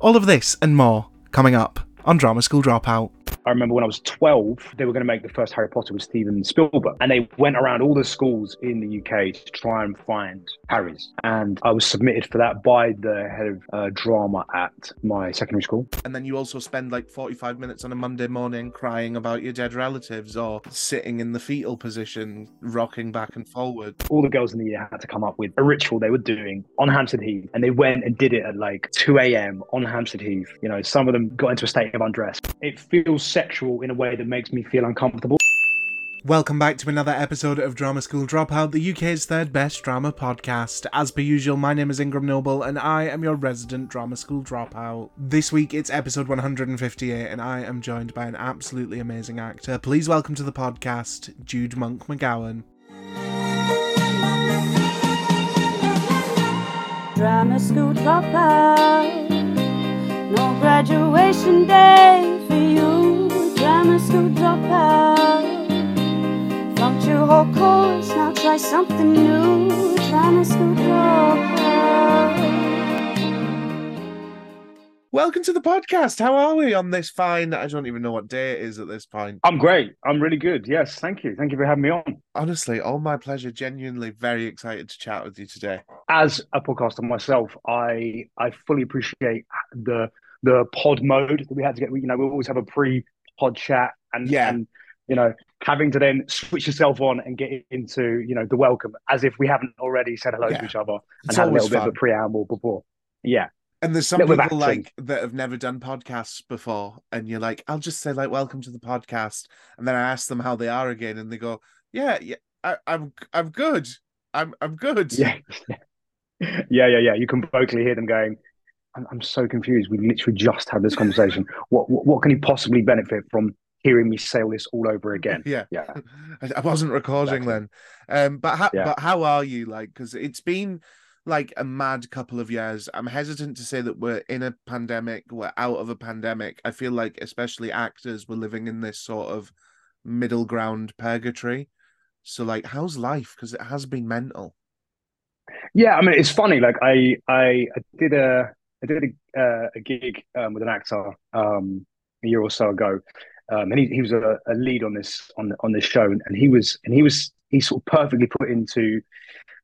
All of this and more coming up on Drama School Dropout. I remember when I was 12, they were going to make the first Harry Potter with Steven Spielberg. And they went around all the schools in the UK to try and find Harry's. And I was submitted for that by the head of uh, drama at my secondary school. And then you also spend like 45 minutes on a Monday morning crying about your dead relatives or sitting in the fetal position, rocking back and forward. All the girls in the year had to come up with a ritual they were doing on Hampstead Heath. And they went and did it at like 2 a.m. on Hampstead Heath. You know, some of them got into a state of undress. It feels sexual in a way that makes me feel uncomfortable. Welcome back to another episode of Drama School Dropout, the UK's third best drama podcast. As per usual, my name is Ingram Noble and I am your resident Drama School Dropout. This week it's episode 158 and I am joined by an absolutely amazing actor. Please welcome to the podcast, Jude Monk McGowan. Drama School Dropout, no graduation day for you. Drama School Dropout. Flunked your whole course, now try something new. Drama School Dropout. Welcome to the podcast. How are we on this fine? I don't even know what day it is at this point. I'm great. I'm really good. Yes, thank you. Thank you for having me on. Honestly, all my pleasure. Genuinely very excited to chat with you today. As a podcaster myself, I I fully appreciate the the pod mode that we had to get. You know, we always have a pre pod chat, and Yeah. and you know, having to then switch yourself on and get into you know the welcome as if we haven't already said hello Yeah. to each other and It's had a little bit of a preamble before. Yeah, And there's some Little bit of people like that have never done podcasts before, and you're like, I'll just say like, "Welcome to the podcast," and then I ask them how they are again, and they go, "Yeah, yeah, I, I'm, I'm good. I'm, I'm good." yeah, yeah, yeah, yeah. You can vocally hear them going. I'm, I'm so confused. We literally just had this conversation. what, what what can you possibly benefit from hearing me say all this all over again? yeah. Yeah. I, wasn't recording Exactly. then. Um, but how, Yeah. but how are you? Like, because it's been like a mad couple of years. I'm hesitant to say that we're in a pandemic, we're out of a pandemic. I feel like, especially actors, we're living in this sort of middle ground purgatory. So, like, how's life? Because it has been mental. Yeah, I mean, it's funny. Like I, I did a, I did a, uh, a gig um, with an actor um, a year or so ago, um, and he, he was a, a lead on this on on this show, and he was, and he was, he sort of perfectly put into,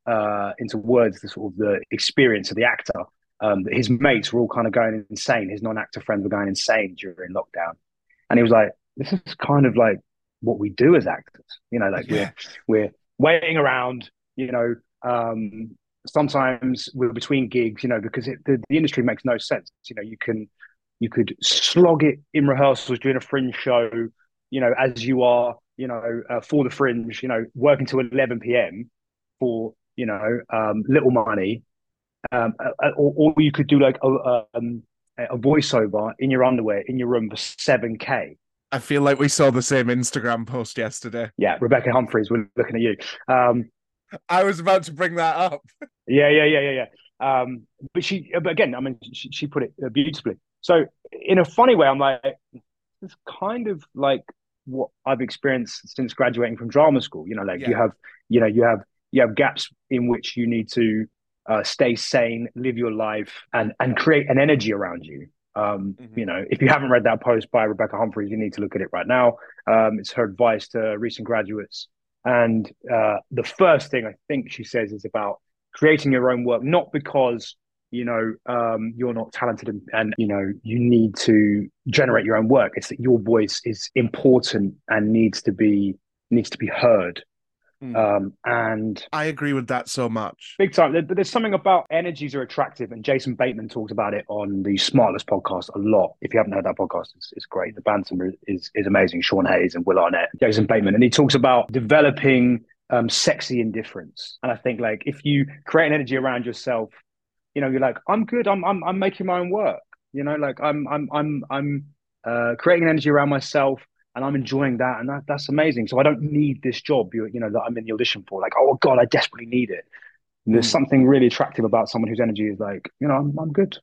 uh, into words the sort of the experience of the actor. Um, that his mates were all kind of going insane. His non-actor friends were going insane during lockdown, and he was like, "This is kind of like what we do as actors, you know, like Yeah. we're we're waiting around, you know." Um, sometimes we're between gigs, you know, because it, the, the industry makes no sense. You know, you can you could slog it in rehearsals doing a fringe show, you know, as you are, you know, uh, for the fringe, you know, working till 11 p.m. for you know um, little money, um, or, or you could do like a, um, a voiceover in your underwear in your room for 7k. I feel like we saw the same Instagram post yesterday. Yeah, Rebecca Humphreys, we're looking at you. Um, I was about to bring that up. Yeah, yeah, yeah, yeah, yeah. Um, but she, but again, I mean, she, she put it uh, beautifully. So, in a funny way, I'm like, it's kind of like what I've experienced since graduating from drama school. You know, like you have, you know, you have, you have gaps in which you need to uh, stay sane, live your life, and and create an energy around you. Um, Mhm. You know, if you haven't read that post by Rebecca Humphreys, you need to look at it right now. Um, it's her advice to recent graduates. And uh, the first thing I think she says is about creating your own work, not because you know um, you're not talented and, and you know you need to generate your own work. It's that your voice is important and needs to be needs to be heard. Mm. Um, and I agree with that so much. big time. But there's something about energies are attractive, and Jason Bateman talks about it on the Smartless podcast a lot. If you haven't heard that podcast, it's, it's great. The banter is is amazing. Sean Hayes and Will Arnett, Jason Bateman, and he talks about developing um, sexy indifference. And I think like if you create an energy around yourself, you know, you're like, I'm good. I'm I'm I'm making my own work. You know, like I'm I'm I'm I'm uh, creating an energy around myself. And I'm enjoying that, and that, that's amazing. So I don't need this job, you, you know, that I'm in the audition for. Like, oh God, I desperately need it. And there's Mm. something really attractive about someone whose energy is like, you know, I'm, I'm good.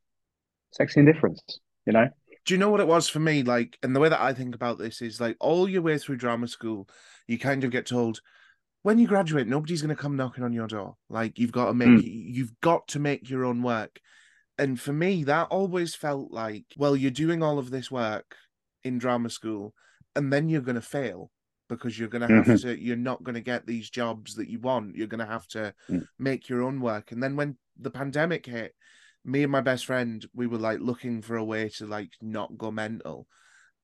Sexy indifference, you know? do you know what it was for me? Like, and the way that I think about this is like all your way through drama school, you kind of get told when you graduate, nobody's going to come knocking on your door. Like, you've got to make, Mm. you've got to make your own work. And for me, that always felt like, well, you're doing all of this work in drama school and then you're going to fail because you're going to have Mhm. to, you're not going to get these jobs that you want. You're going to have to Mm. make your own work. And then when the pandemic hit, me and my best friend, we were like looking for a way to like not go mental.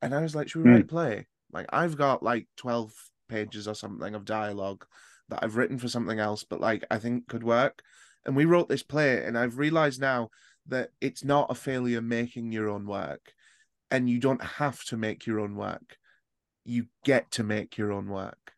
And I was like, should we Mm. write a play? Like, I've got like 12 pages or something of dialogue that I've written for something else, but like I think could work. And we wrote this play, and I've realized now that it's not a failure making your own work, and you don't have to make your own work. You get to make your own work.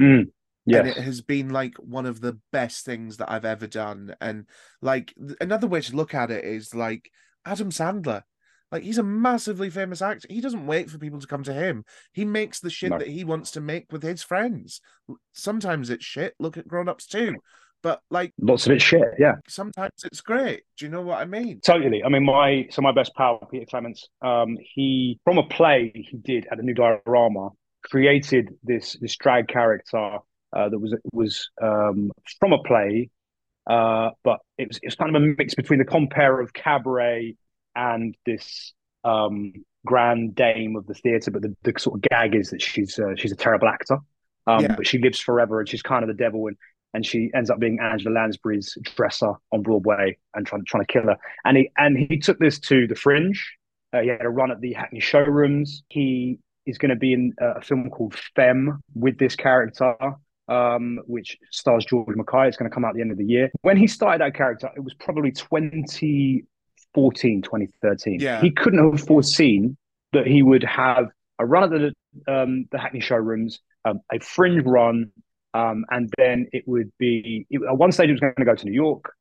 Mm. And it has been like one of the best things that I've ever done. And like th- another way to look at it is like Adam Sandler. Like he's a massively famous actor. He doesn't wait for people to come to him. He makes the shit No. that he wants to make with his friends. Sometimes it's shit. Look at Grown Ups too. But like Lots of it shit. Yeah. sometimes it's great. Do you know what I mean? Totally. I mean, my so my best pal Peter Clements, um, he from a play he did at the New Diorama, created this this drag character uh, that was was um, from a play, uh, but it was it was kind of a mix between the compare of cabaret and this um, grand dame of the theatre. But the, the sort of gag is that she's uh, she's a terrible actor, um, Yeah. but she lives forever and she's kind of the devil and. And she ends up being Angela Lansbury's dresser on Broadway and trying trying to kill her and he and he took this to the Fringe. Uh, he had a run at the Hackney showrooms. He is going to be in uh, a film called Femme with this character, um, which stars George Mackay. It's going to come out at the end of the year. When he started that character, it was probably 2014, 2013. Yeah. He couldn't have foreseen that he would have a run at the um, the Hackney showrooms, um, a Fringe run, um, and then it would be it, at one stage it was going to go to New York.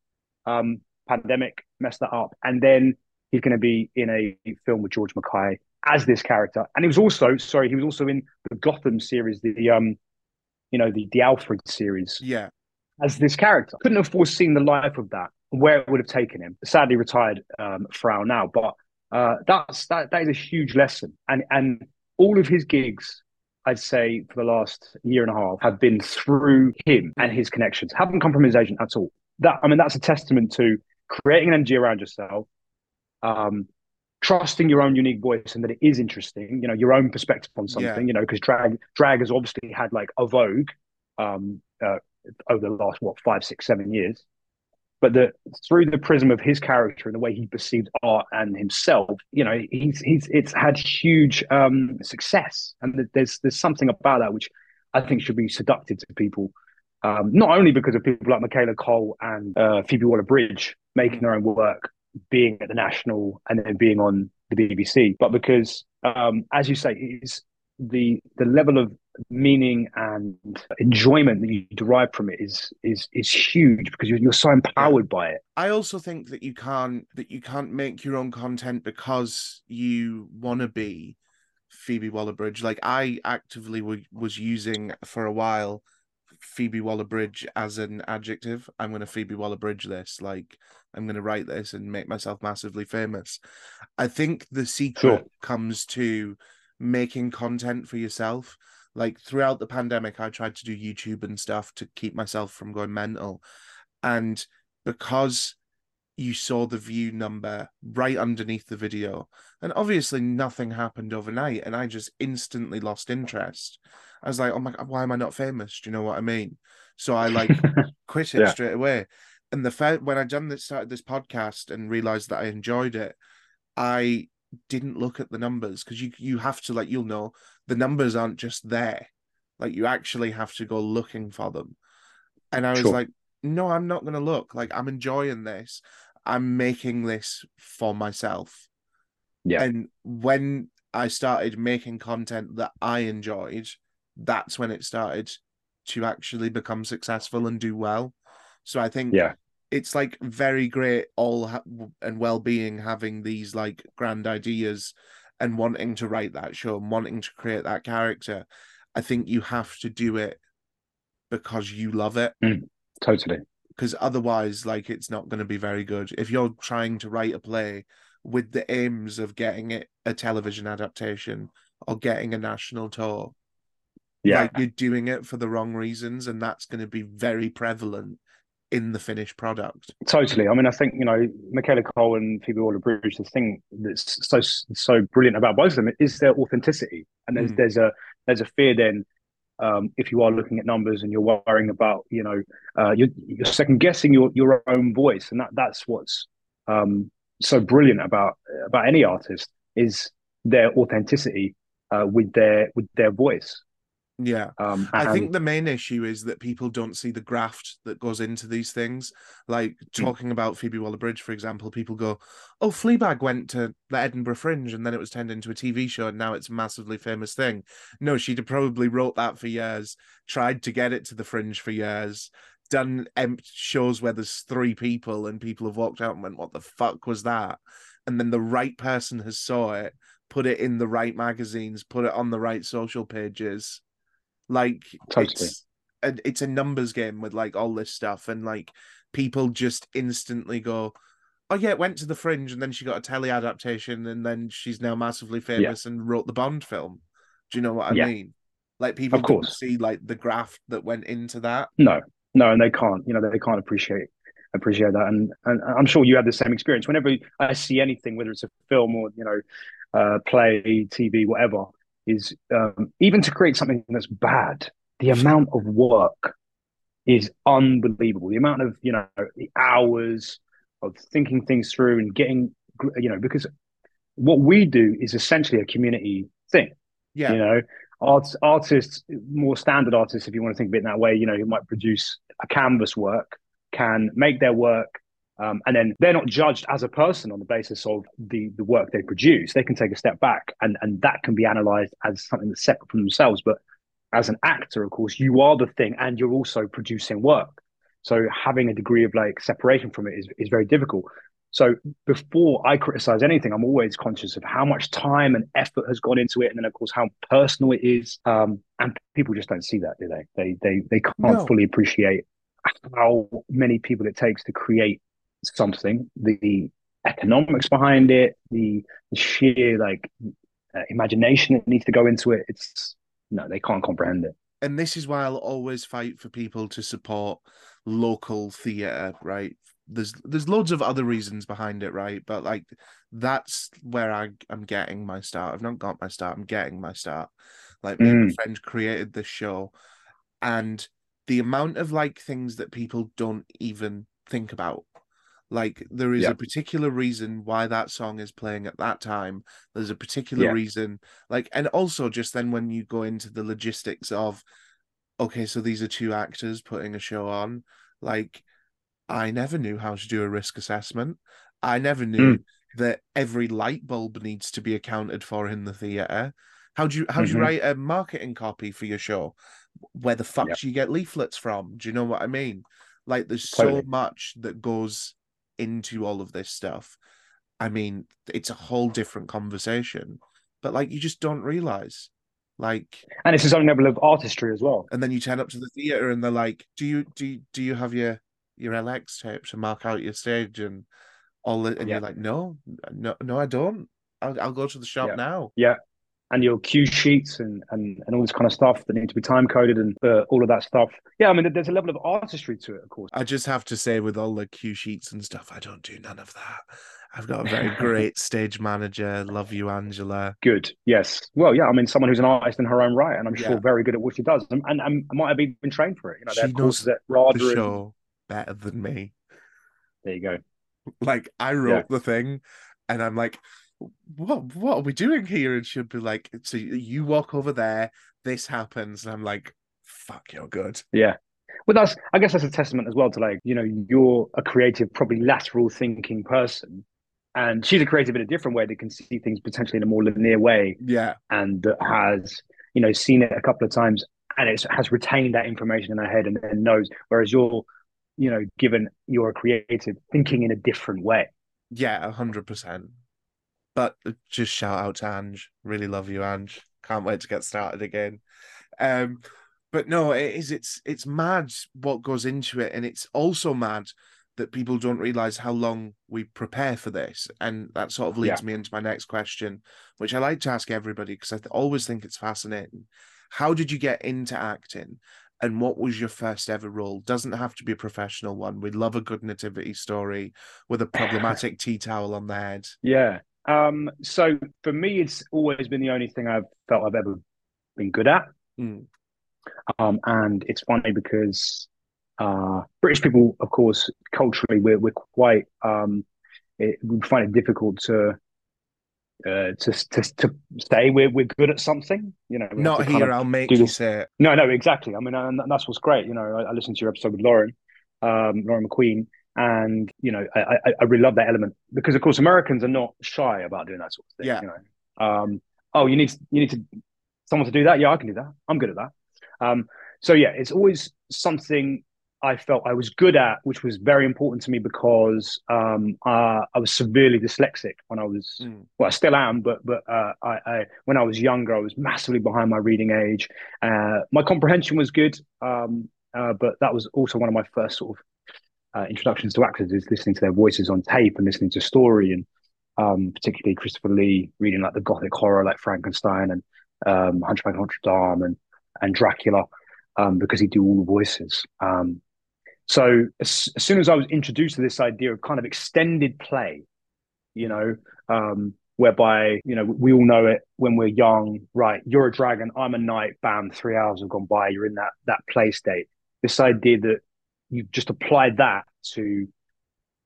Um, pandemic messed that up, and then he's going to be in a film with George Mackay as this character, and he was also sorry, he was also in the Gotham series, the um, you know, the the Alfred series Yeah. as this character. Couldn't have foreseen the life of that, where it would have taken him. Sadly retired um, Frau now, but uh, that's that that is a huge lesson, and and all of his gigs. I'd say for the last year and a half have been through him and his connections. Haven't come from his agent at all. That I mean, that's a testament to creating an energy around yourself, um, trusting your own unique voice and that it is interesting. You know, your own perspective on something. Yeah. You know, because drag drag has obviously had like a vogue um, uh, over the last what five, six, seven years. But the through the prism of his character and the way he perceived art and himself, you know, he's he's it's had huge um, success, and there's there's something about that which I think should be seductive to people. Um, not only because of people like Michaela Coel and uh, Phoebe Waller-Bridge making their own work, being at the National and then being on the BBC, but because, um, as you say, it's the the level of meaning and enjoyment that you derive from it is is is huge because you're, you're so empowered by it. I also think that you can't that you can't make your own content because you want to be Phoebe Waller-Bridge. Like I actively w- was using for a while Phoebe Waller-Bridge as an adjective. I'm going to Phoebe Waller-Bridge this. Like I'm going to write this and make myself massively famous. I think the secret Sure. comes to making content for yourself. Like throughout the pandemic, I tried to do YouTube and stuff to keep myself from going mental. And because you saw the view number right underneath the video, and obviously nothing happened overnight, and I just instantly lost interest. I was like, oh my God, why am I not famous? Do you know what I mean? So I like quit it Yeah. straight away. And the fact when I done this started this podcast and realized that I enjoyed it, I didn't look at the numbers because you you have to like you'll know the numbers aren't just there. Like you actually have to go looking for them. And I was Sure. like, no, I'm not gonna look. Like I'm enjoying this. I'm making this for myself. Yeah. And when I started making content that I enjoyed, that's when it started to actually become successful and do well. So I think Yeah. It's like very great all ha- and well-being having these like grand ideas and wanting to write that show and wanting to create that character. I think you have to do it because you love it mm, Totally. because otherwise like it's not going to be very good if you're trying to write a play with the aims of getting it a television adaptation or getting a national tour Yeah. like you're doing it for the wrong reasons and that's going to be very prevalent in the finished product. Totally. I mean, I think you know Michaela Coel and Phoebe Waller-Bridge. The thing that's so so brilliant about both of them is their authenticity, and there's Mm. there's a there's a fear then. Um, if you are looking at numbers and you're worrying about, you know, uh, you're, you're second guessing your your own voice, and that that's what's um, so brilliant about about any artist is their authenticity uh, with their with their voice. Yeah. Um, I think the main issue is that people don't see the graft that goes into these things. Like Hmm. talking about Phoebe Waller Bridge, for example, people go, Oh, Fleabag went to the Edinburgh Fringe and then it was turned into a TV show and now it's a massively famous thing. No, she'd have probably wrote that for years, tried to get it to the Fringe for years, done em- shows where there's three people and people have walked out and went, What the fuck was that? And then the right person has saw it, put it in the right magazines, put it on the right social pages. Like Totally. it's a, it's a numbers game with like all this stuff, and like people just instantly go, "Oh yeah, it went to the Fringe, and then she got a telly adaptation, and then she's now massively famous and wrote the Bond film." Do you know what I Yeah. mean? Like people Of course. see like the graft that went into that. No, no, and they can't. You know, they can't appreciate appreciate that. And and I'm sure you had the same experience. Whenever I see anything, whether it's a film or you know, uh, play, TV, whatever, is um, even to create something that's bad. The amount of work is unbelievable. The amount of you know the hours of thinking things through and getting you know because what we do is essentially a community thing Yeah, you know arts artists more standard artists if you want to think of it in that way you know who might produce a canvas work can make their work um, and then they're not judged as a person on the basis of the the work they produce they can take a step back and and that can be analyzed as something that's separate from themselves but as an actor of course you are the thing and you're also producing work so having a degree of like separation from it is, is very difficult so before I criticize anything, I'm always conscious of how much time and effort has gone into it, and then of course how personal it is. Um, and people just don't see that, do they? They they they can't No. fully appreciate how many people it takes to create something, the economics behind it, the, the sheer like uh, imagination that needs to go into it. It's no, they can't comprehend it. and this is why I'll always fight for people to support local theatre, right? There's there's loads of other reasons behind it, right? But like that's where I I'm getting my start. I've not got my start. I'm getting my start. Like me and my friend created this show, and the amount of like things that people don't even think about. Like there is Yeah. a particular reason why that song is playing at that time. There's a particular Yeah. reason, like, and also just then when you go into the logistics of, okay, so these are two actors putting a show on. Like, I never knew how to do a risk assessment. I never knew that every light bulb needs to be accounted for in the theater. How do you how do you Mhm. write a marketing copy for your show? Where the fuck do you get leaflets from? Do you know what I mean? Like, there's Totally. so much that goes into all of this stuff. I mean, it's a whole different conversation, but like you just don't realize. Like, And it's its own level of artistry as well. and then you turn up to the theater and they're like, "Do you do you, do you have your your LX tape to mark out your stage and all?" The, and Yeah. you're like, "No, no, no, I don't. I'll, I'll go to the shop now. Yeah. now." And your cue sheets and, and, and all this kind of stuff that need to be time coded and uh, all of that stuff. Yeah, I mean, there's a level of artistry to it, of course. I just have to say, with all the cue sheets and stuff, I don't do none of that. I've got a very great stage manager. Love you, Angela. Good. Yes. Well, yeah. I mean, someone who's an artist in her own right, and I'm sure Yeah. very good at what she does, and, and, and might have even trained for it. You know, She knows at RADA. The and- show better than me. There you go. Like I wrote the thing, and I'm like, "What? What are we doing here?" And she'd be like, "So you walk over there. This happens." And I'm like, "Fuck, you're good." Yeah. Well, that's. I guess that's a testament as well to like you know you're a creative, probably lateral thinking person, and she's a creative in a different way that can see things potentially in a more linear way. Yeah, and that has you know seen it a couple of times and it has retained that information in her head and then knows whereas you're you know given you're a creative thinking in a different way yeah, a hundred percent. But just shout out to Ange. Really love you, Ange. Can't wait to get started again. Um, but no, it is. It's it's mad what goes into it, and it's also mad that people don't realize how long we prepare for this, and that sort of leads me into my next question, which I like to ask everybody because I th- always think it's fascinating. How did you get into acting, And what was your first ever role? Doesn't have to be a professional one. We'd love a good nativity story with a problematic tea towel on the head. Yeah. Um, so for me, it's always been the only thing I've felt I've ever been good at. Mm. Um, and it's funny because uh, British people, of course, culturally, we're we're quite um, it, we find it difficult to uh, to to to say we're we're good at something. You know, not here. I'll make you this. say it. No, no, exactly. I mean, and that's what's great. You know, I, I listened to your episode with Lauren, um, Lauren McQueen, and you know, I, I, I really love that element because, of course, Americans are not shy about doing that sort of thing. Yeah. You know, um, oh, you need you need to someone to do that. Yeah, I can do that. I'm good at that. Um, so yeah, it's always something I felt I was good at, which was very important to me because um, uh, I was severely dyslexic when I was mm. well, I still am, but but uh, I, I, when I was younger, I was massively behind my reading age. Uh, my comprehension was good, um, uh, but that was also one of my first sort of uh, introductions to actors is listening to their voices on tape and listening to story and um, particularly Christopher Lee reading like the gothic horror like Frankenstein and um, Hunchback of Notre Dame and and Dracula um, because he'd do all the voices. Um, so as, as, soon as I was introduced to this idea of kind of extended play, you know, um, whereby you know we all know it when we're young, right? You're a dragon, I'm a knight. Bam, three hours have gone by. You're in that that play state. This idea that you just applied that to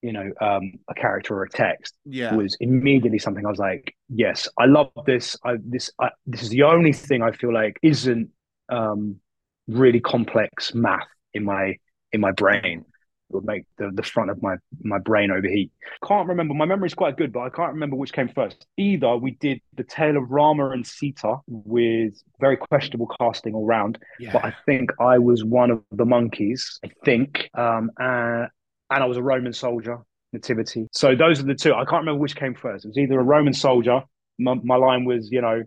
you know um, a character or a text yeah. was immediately something I was like, yes, I love this. I this I, this is the only thing I feel like isn't um, really complex math in my in my brain would make the, the front of my my brain overheat. Can't remember. My memory is quite good, but I can't remember which came first. Either we did the tale of Rama and Sita with very questionable casting all round, yeah. but I think I was one of the monkeys. I think, um, and, and I was a Roman soldier. Nativity. So those are the two. I can't remember which came first. It was either a Roman soldier. My, my line was, you know,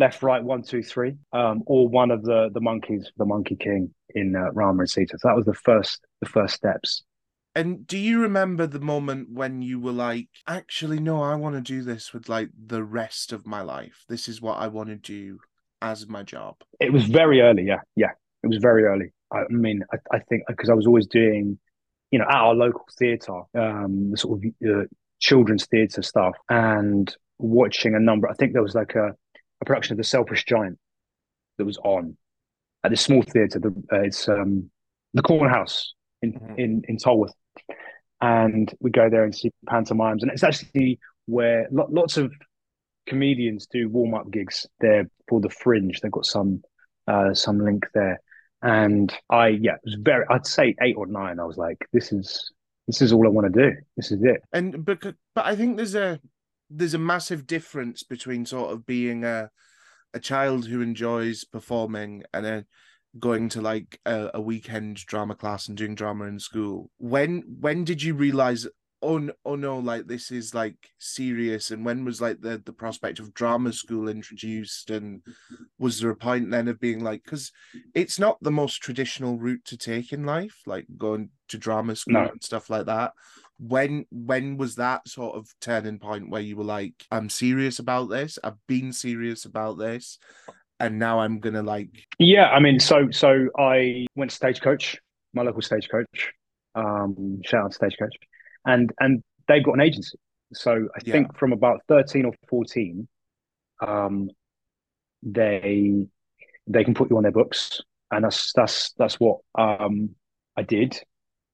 left, right, one, two, three, um, or one of the the monkeys, the Monkey King in uh, Rama and Sita. So that was the first the first steps. And do you remember the moment when you were like, actually, no, I want to do this with like the rest of my life. This is what I want to do as my job. It was very early. Yeah, yeah, it was very early. I mean, I, I think because I was always doing, you know, at our local theatre, um, the sort of uh, children's theatre stuff, and watching a number. I think there was like a a production of The Selfish Giant that was on at this small theatre. The, uh, it's um, the Corner House in, mm-hmm. in in Tolworth, and we go there and see pantomimes, and it's actually where lo- lots of comedians do warm up gigs there for the Fringe. They've got some uh, some link there, and I yeah, it was very. I'd say eight or nine. I was like, this is this is all I want to do. This is it. And but but I think there's a there's a massive difference between sort of being a a child who enjoys performing and then going to like a, a, weekend drama class and doing drama in school. When when did you realize oh, oh no like this is like serious and when was like the the prospect of drama school introduced? And was there a point then of being like because it's not the most traditional route to take in life like going to drama school no. and stuff like that when when was that sort of turning point where you were like i'm serious about this. I've been serious about this and now i'm gonna like yeah i mean so so i went stagecoach my local stagecoach. Um shout out stagecoach. And and they've got an agency. So i yeah. think from about 13 or 14 um they they can put you on their books. And that's that's that's what um i did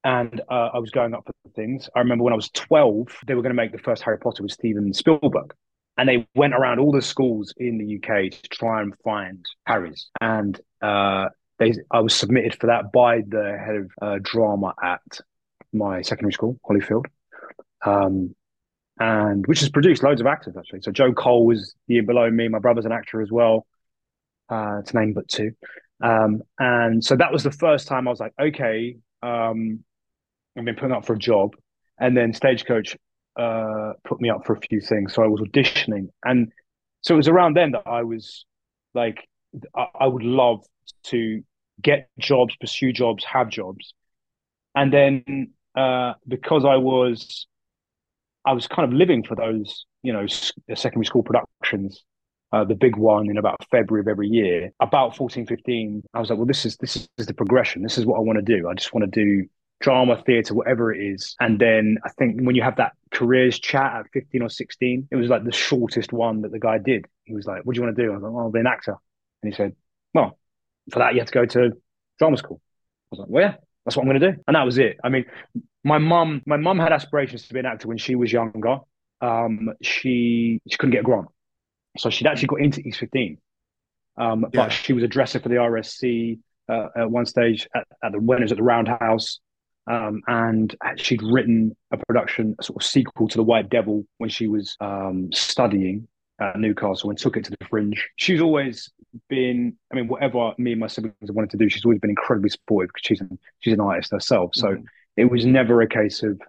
and uh, I was going up for things. I remember when I was 12, they were going to make the first Harry Potter with Steven Spielberg. And they went around all the schools in the UK to try and find Harry's. And uh, they, I was submitted for that by the head of uh, drama at my secondary school, Hollyfield, um, and which has produced loads of actors actually. So Joe Cole was the year below me. My brother's an actor as well, uh, to name but two. Um, and so that was the first time I was like, okay, um, I've been putting up for a job, and then Stagecoach uh, put me up for a few things. So I was auditioning, and so it was around then that I was like, I, I would love to get jobs, pursue jobs, have jobs, and then uh, because I was, I was kind of living for those, you know, secondary school productions. uh, the big one in about February of every year. About 14, 15, I was like, well, this is this is the progression. This is what I want to do. I just want to do drama, theatre, whatever it is. And then I think when you have that careers chat at 15 or 16, it was like the shortest one that the guy did. He was like, What do you want to do? I was like, well, I'll be an actor. And he said, Well, for that, you have to go to drama school. I was like, Well, yeah, that's what I'm going to do. And that was it. I mean, my mum, my mum had aspirations to be an actor when she was younger. Um, she she couldn't get a grant, so she'd actually got into East 15. Um, yeah. but she was a dresser for the RSC uh, at one stage at, at the when it was at the Roundhouse. Um, and she'd written a production, a sort of sequel to The White Devil when she was um, studying at Newcastle and took it to the fringe. She's always been, I mean, whatever me and my siblings wanted to do, she's always been incredibly supportive because she's an, she's an artist herself. So mm-hmm. it was never a case of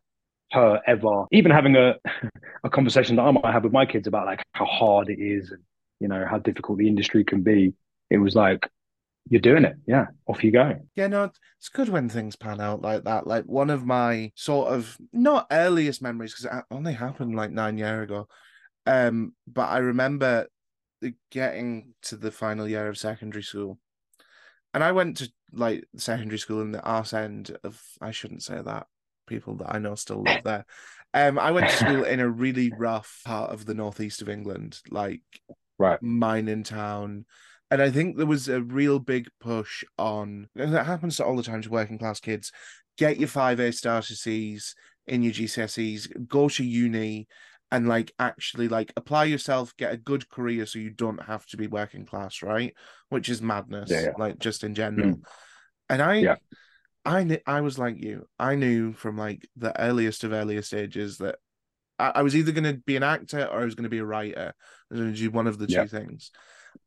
her ever even having a a conversation that I might have with my kids about like how hard it is and you know how difficult the industry can be. It was like you're doing it. Yeah, off you go. Yeah, no, it's good when things pan out like that. Like one of my sort of not earliest memories because it only happened like nine years ago. Um, but I remember getting to the final year of secondary school, and I went to like secondary school in the arse end of I shouldn't say that people that I know still live there. Um, I went to school in a really rough part of the northeast of England, like right mining town and I think there was a real big push on, and that happens to all the time to working class kids get your five A statuses in your GCSEs, go to uni, and like actually like apply yourself, get a good career so you don't have to be working class, right? Which is madness, yeah, yeah. like just in general. Mm. And I, yeah. I, I was like you. I knew from like the earliest of earliest ages that I, I was either going to be an actor or I was going to be a writer. I was going to do one of the two things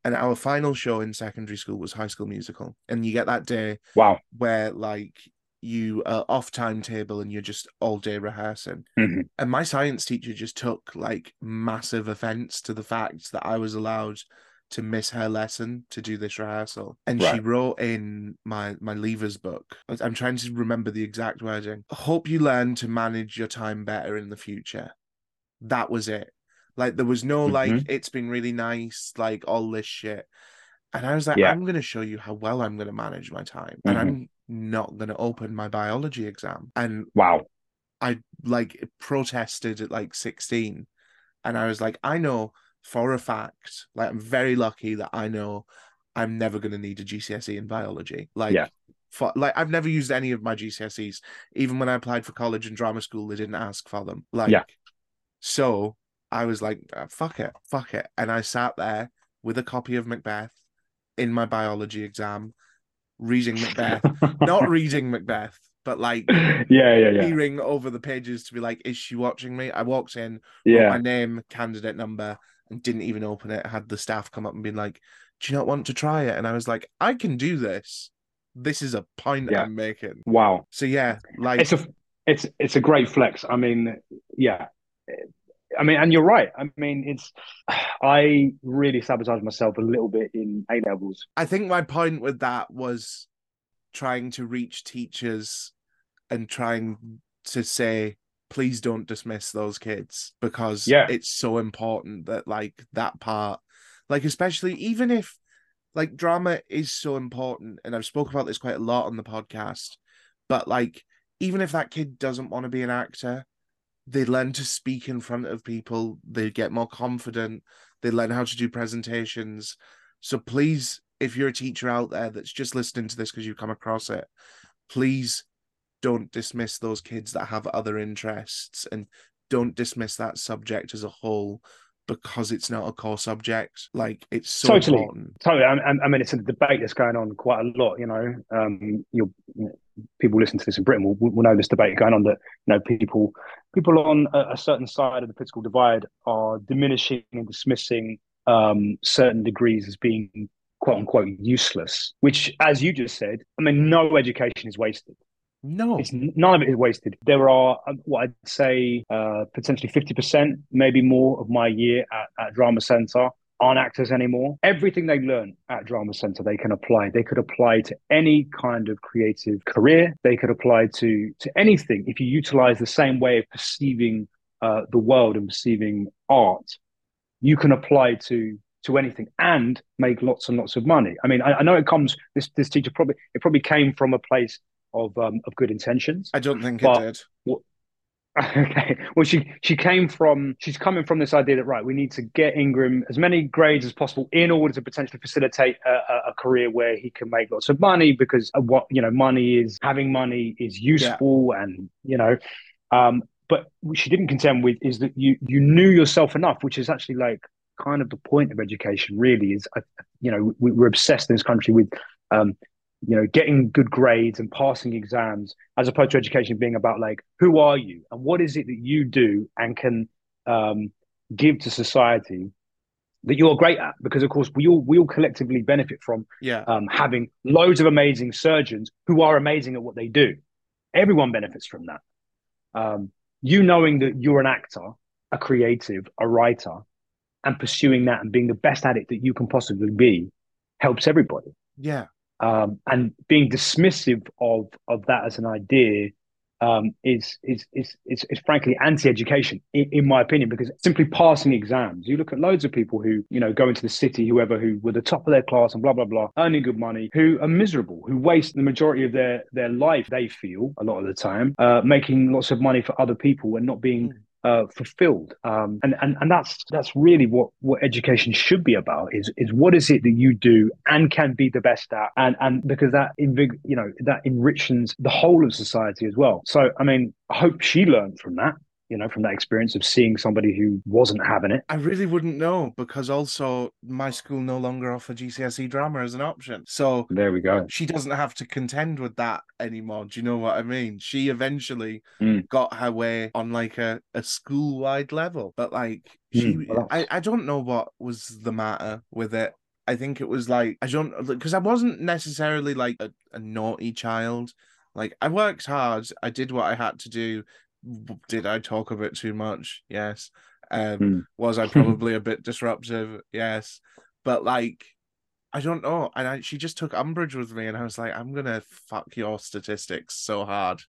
and our final show in secondary school was High School Musical, and you get that day, wow, where like you are off timetable and you're just all day rehearsing. Mm-hmm. And my science teacher just took like massive offense to the fact that I was allowed to miss her lesson to do this rehearsal. And right. she wrote in my my leavers book. I'm trying to remember the exact wording. Hope you learn to manage your time better in the future. That was it. Like there was no mm-hmm. like it's been really nice, like all this shit. And I was like, yeah. I'm gonna show you how well I'm gonna manage my time. Mm-hmm. And I'm not gonna open my biology exam. And wow. I like protested at like 16. And I was like, I know for a fact, like I'm very lucky that I know I'm never gonna need a GCSE in biology. Like yeah. For, like I've never used any of my GCSEs. Even when I applied for college and drama school, they didn't ask for them. Like, yeah. so I was like, uh, fuck it, fuck it. And I sat there with a copy of Macbeth in my biology exam, reading Macbeth, not reading Macbeth, but like yeah, yeah, yeah. peering over the pages to be like, is she watching me? I walked in, yeah, my name, candidate number, and didn't even open it. Had the staff come up and been like, Do you not want to try it? And I was like, I can do this. This is a point yeah. I'm making. Wow. So yeah, like it's a it's it's a great flex. I mean, yeah, I mean, and you're right. I mean, it's I really sabotaged myself a little bit in A levels. I think my point with that was trying to reach teachers and trying to say, please don't dismiss those kids because yeah. it's so important that like that part, like especially even if like drama is so important, and I've spoken about this quite a lot on the podcast, but like even if that kid doesn't want to be an actor they learn to speak in front of people they get more confident they learn how to do presentations so please if you're a teacher out there that's just listening to this because you've come across it please don't dismiss those kids that have other interests and don't dismiss that subject as a whole because it's not a core subject. Like it's so totally, important. totally. I, I, mean, it's a debate that's going on quite a lot. You know, um, you'll, you know, people listen to this in Britain will, will know this debate going on that you know people people on a, a certain side of the political divide are diminishing and dismissing um, certain degrees as being quote unquote useless. Which, as you just said, I mean, no education is wasted. No, it's, none of it is wasted. There are uh, what I'd say uh, potentially fifty percent, maybe more, of my year at, at Drama Centre aren't actors anymore. Everything they learn at Drama Centre, they can apply. They could apply to any kind of creative career. They could apply to to anything if you utilize the same way of perceiving uh, the world and perceiving art. You can apply to to anything and make lots and lots of money. I mean, I, I know it comes. This this teacher probably it probably came from a place of um, of good intentions. I don't think it did. Okay. Well, she she came from she's coming from this idea that right, we need to get Ingram as many grades as possible in order to potentially facilitate a, a, career where he can make lots of money because what you know, money is having money is useful and you know, um, but what she didn't contend with is that you you knew yourself enough, which is actually like kind of the point of education. Really, is you know we, we're obsessed in this country with. Um, you know, getting good grades and passing exams, as opposed to education being about like, who are you and what is it that you do and can um, give to society that you're great at? Because of course, we all we all collectively benefit from Yeah. um, having loads of amazing surgeons who are amazing at what they do. Everyone benefits from that. Um, you knowing that you're an actor, a creative, a writer, and pursuing that and being the best at it that you can possibly be helps everybody Yeah. Um, and being dismissive of of that as an idea um, is, is is is is frankly anti-education in, in my opinion because simply passing exams you look at loads of people who you know go into the city whoever who were the top of their class and blah blah blah earning good money who are miserable who waste the majority of their their life they feel a lot of the time uh, making lots of money for other people and not being uh, fulfilled. Um, and, and and that's that's really what what education should be about is is what is it that you do and can be the best at and and because that you know that enriches the whole of society as well. So I mean, I hope she learned from that. You know, from that experience of seeing somebody who wasn't having it. I really wouldn't know because also my school no longer offer GCSE drama as an option. So There we go. she doesn't have to contend with that anymore. Do you know what I mean? She eventually Mm. got her way on like a, a school wide level. But like she Mm, I, I don't know what was the matter with it. I think it was like I don't because I wasn't necessarily like a, a naughty child. Like I worked hard, I did what I had to do. Did I talk a bit too much? Yes. Um Mm. was I probably a bit disruptive? Yes. But like I don't know. And I, she just took umbrage with me, and I was like, I'm gonna fuck your statistics so hard.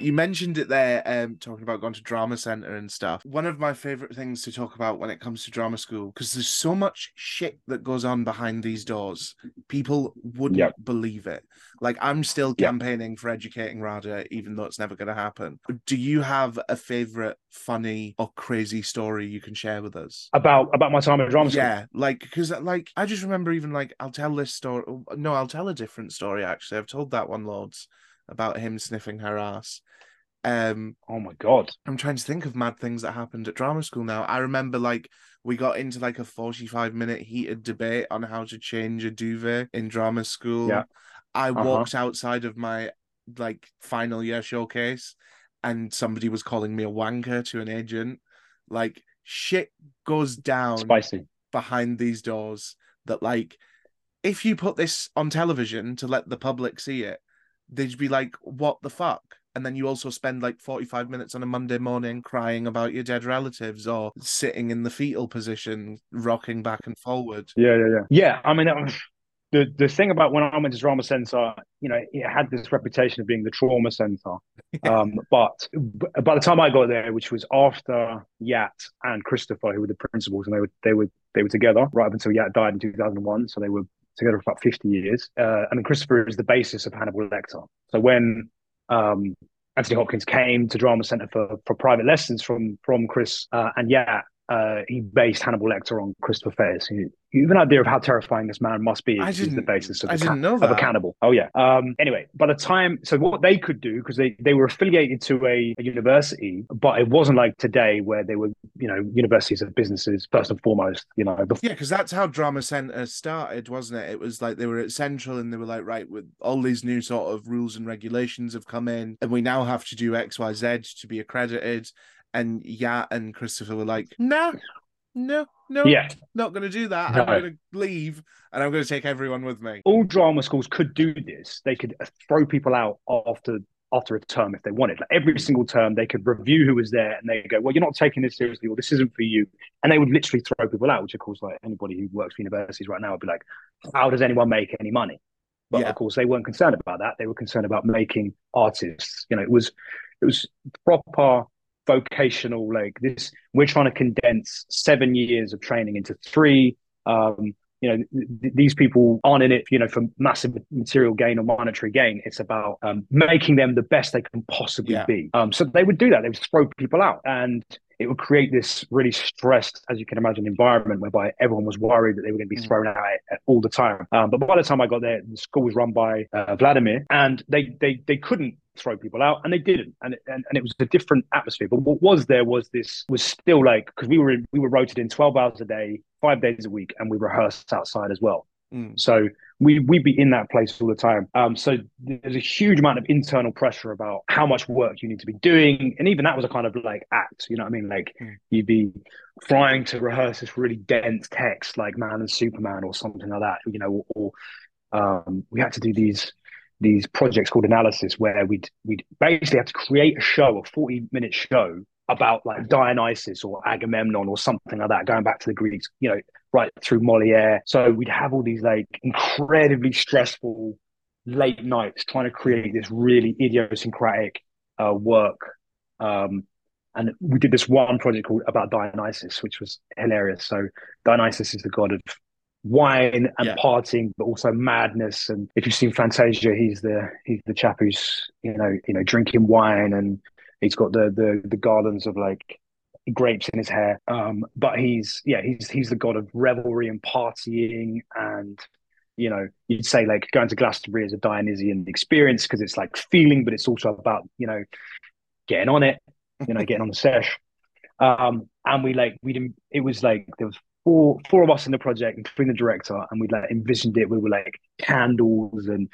You mentioned it there, um, talking about going to drama center and stuff. One of my favorite things to talk about when it comes to drama school, because there's so much shit that goes on behind these doors. People wouldn't Yep. believe it. Like I'm still Yep. campaigning for educating RADA, even though it's never going to happen. Do you have a favorite funny or crazy story you can share with us? About about my time at drama school. Yeah, like because like I just remember even like I'll tell this story. No, I'll tell a different story. Actually, I've told that one loads about him sniffing her ass. Um, Oh my god. I'm trying to think of mad things that happened at drama school now. I remember like we got into like a 45 minute heated debate on how to change a duvet in drama school. Yeah. I Uh-huh. walked outside of my like final year showcase and somebody was calling me a wanker to an agent. Like shit goes down Spicy. behind these doors that like if you put this on television to let the public see it, they'd be like, what the fuck? And then you also spend like 45 minutes on a Monday morning crying about your dead relatives or sitting in the fetal position, rocking back and forward. Yeah, yeah, yeah. Yeah, I mean, was- the the thing about when I went to drama center, you know, it had this reputation of being the trauma center. Um, but by the time I got there, which was after Yat and Christopher, who were the principals, and they were they were they were together right up until Yat died in two thousand one, so they were together for about fifty years. Uh, I mean, Christopher is the basis of Hannibal Lecter. So when um, Anthony Hopkins came to Drama Center for for private lessons from from Chris uh, and Yat. Uh, he based Hannibal Lecter on Christopher Fairs. You, you have an idea of how terrifying this man must be. I didn't- basis of I a didn't know that. of a cannibal. Oh yeah. Um, anyway, by the time, so what they could do because they they were affiliated to a, a university, but it wasn't like today where they were, you know, universities are businesses first and foremost. You know, before, Yeah, because that's how Drama Center started, wasn't it? It was like they were at Central and they were like, right, with all these new sort of rules and regulations have come in, and we now have to do X, Y, Z to be accredited. And yeah, and Christopher were like, no, no, no, yeah, not going to do that. No. I'm going to leave and I'm going to take everyone with me. all drama schools could do this. They could uh, throw people out after after a term if they wanted. Like every single term, they could review who was there and they go, "Well, you're not taking this seriously, or this isn't for you," and they would literally throw people out. Which, of course, like anybody who works for universities right now would be like, "How does anyone make any money?" But Yeah. of course, they weren't concerned about that. They were concerned about making artists. You know, it was it was proper vocational like this we're trying to condense seven years of training into three Um, you know, th- these people aren't in it, you know, for massive material gain or monetary gain. It's about um, making them the best they can possibly Yeah. be. Um, so they would do that. They would throw people out, and it would create this really stressed, as you can imagine, environment whereby everyone was worried that they were going to be Mm. thrown out all the time. Um, but by the time I got there, the school was run by uh, Vladimir, and they they they couldn't throw people out, and they didn't, and and, and it was a different atmosphere. But what was there was this was still like because we were in, we were rotated in twelve hours a day, five days a week, and we rehearsed outside as well. Mm. So we we'd be in that place all the time. Um, so there's a huge amount of internal pressure about how much work you need to be doing, and even that was a kind of like act. You know what I mean? Like Mm. you'd be trying to rehearse this really dense text, like Man and Superman or something like that. You know, or, um, we had to do these these projects called analysis where we'd we'd basically have to create a show, a 40 minute show about like Dionysus or Agamemnon or something like that, going back to the Greeks, you know, right through Moliere. So we'd have all these like incredibly stressful late nights trying to create this really idiosyncratic uh, work. Um, and we did this one project called about Dionysus, which was hilarious. So Dionysus is the god of wine and Yeah. partying, but also madness. And if you've seen Fantasia, he's the he's the chap who's you know you know drinking wine and he's got the the the garlands of like grapes in his hair. Um, but he's yeah he's he's the god of revelry and partying and you know you'd say like going to Glastonbury is a Dionysian experience because it's like feeling, but it's also about you know getting on it, you know getting on the sesh. Um, and we like we didn't. It was like there was four four of us in the project, including the director, and we like envisioned it. We were like candles and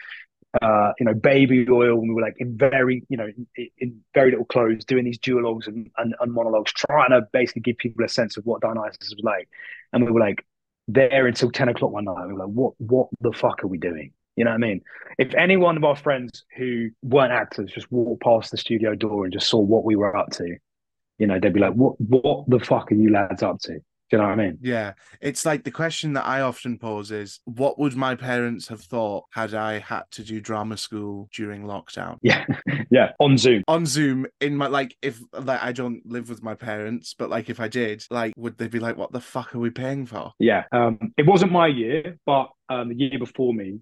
uh, you know baby oil, and we were like in very you know in, in very little clothes, doing these duologues and, and, and monologues, trying to basically give people a sense of what Dionysus was like. And we were like there until ten o'clock one night. We were like, what what the fuck are we doing? You know what I mean? If any one of our friends who weren't actors just walked past the studio door and just saw what we were up to, you know, they'd be like, "What what the fuck are you lads up to?" Do you know what I mean? Yeah, it's like the question that I often pose is, what would my parents have thought had I had to do drama school during lockdown? Yeah, yeah. On Zoom. On Zoom, in my like, if like I don't live with my parents, but like if I did, like, would they be like, "What the fuck are we paying for?" Yeah. Um, it wasn't my year, but um, the year before me,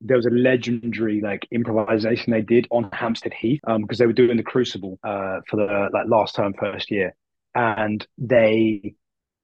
there was a legendary like improvisation they did on Hampstead Heath um, because they were doing the Crucible uh, for the like last term first year, and they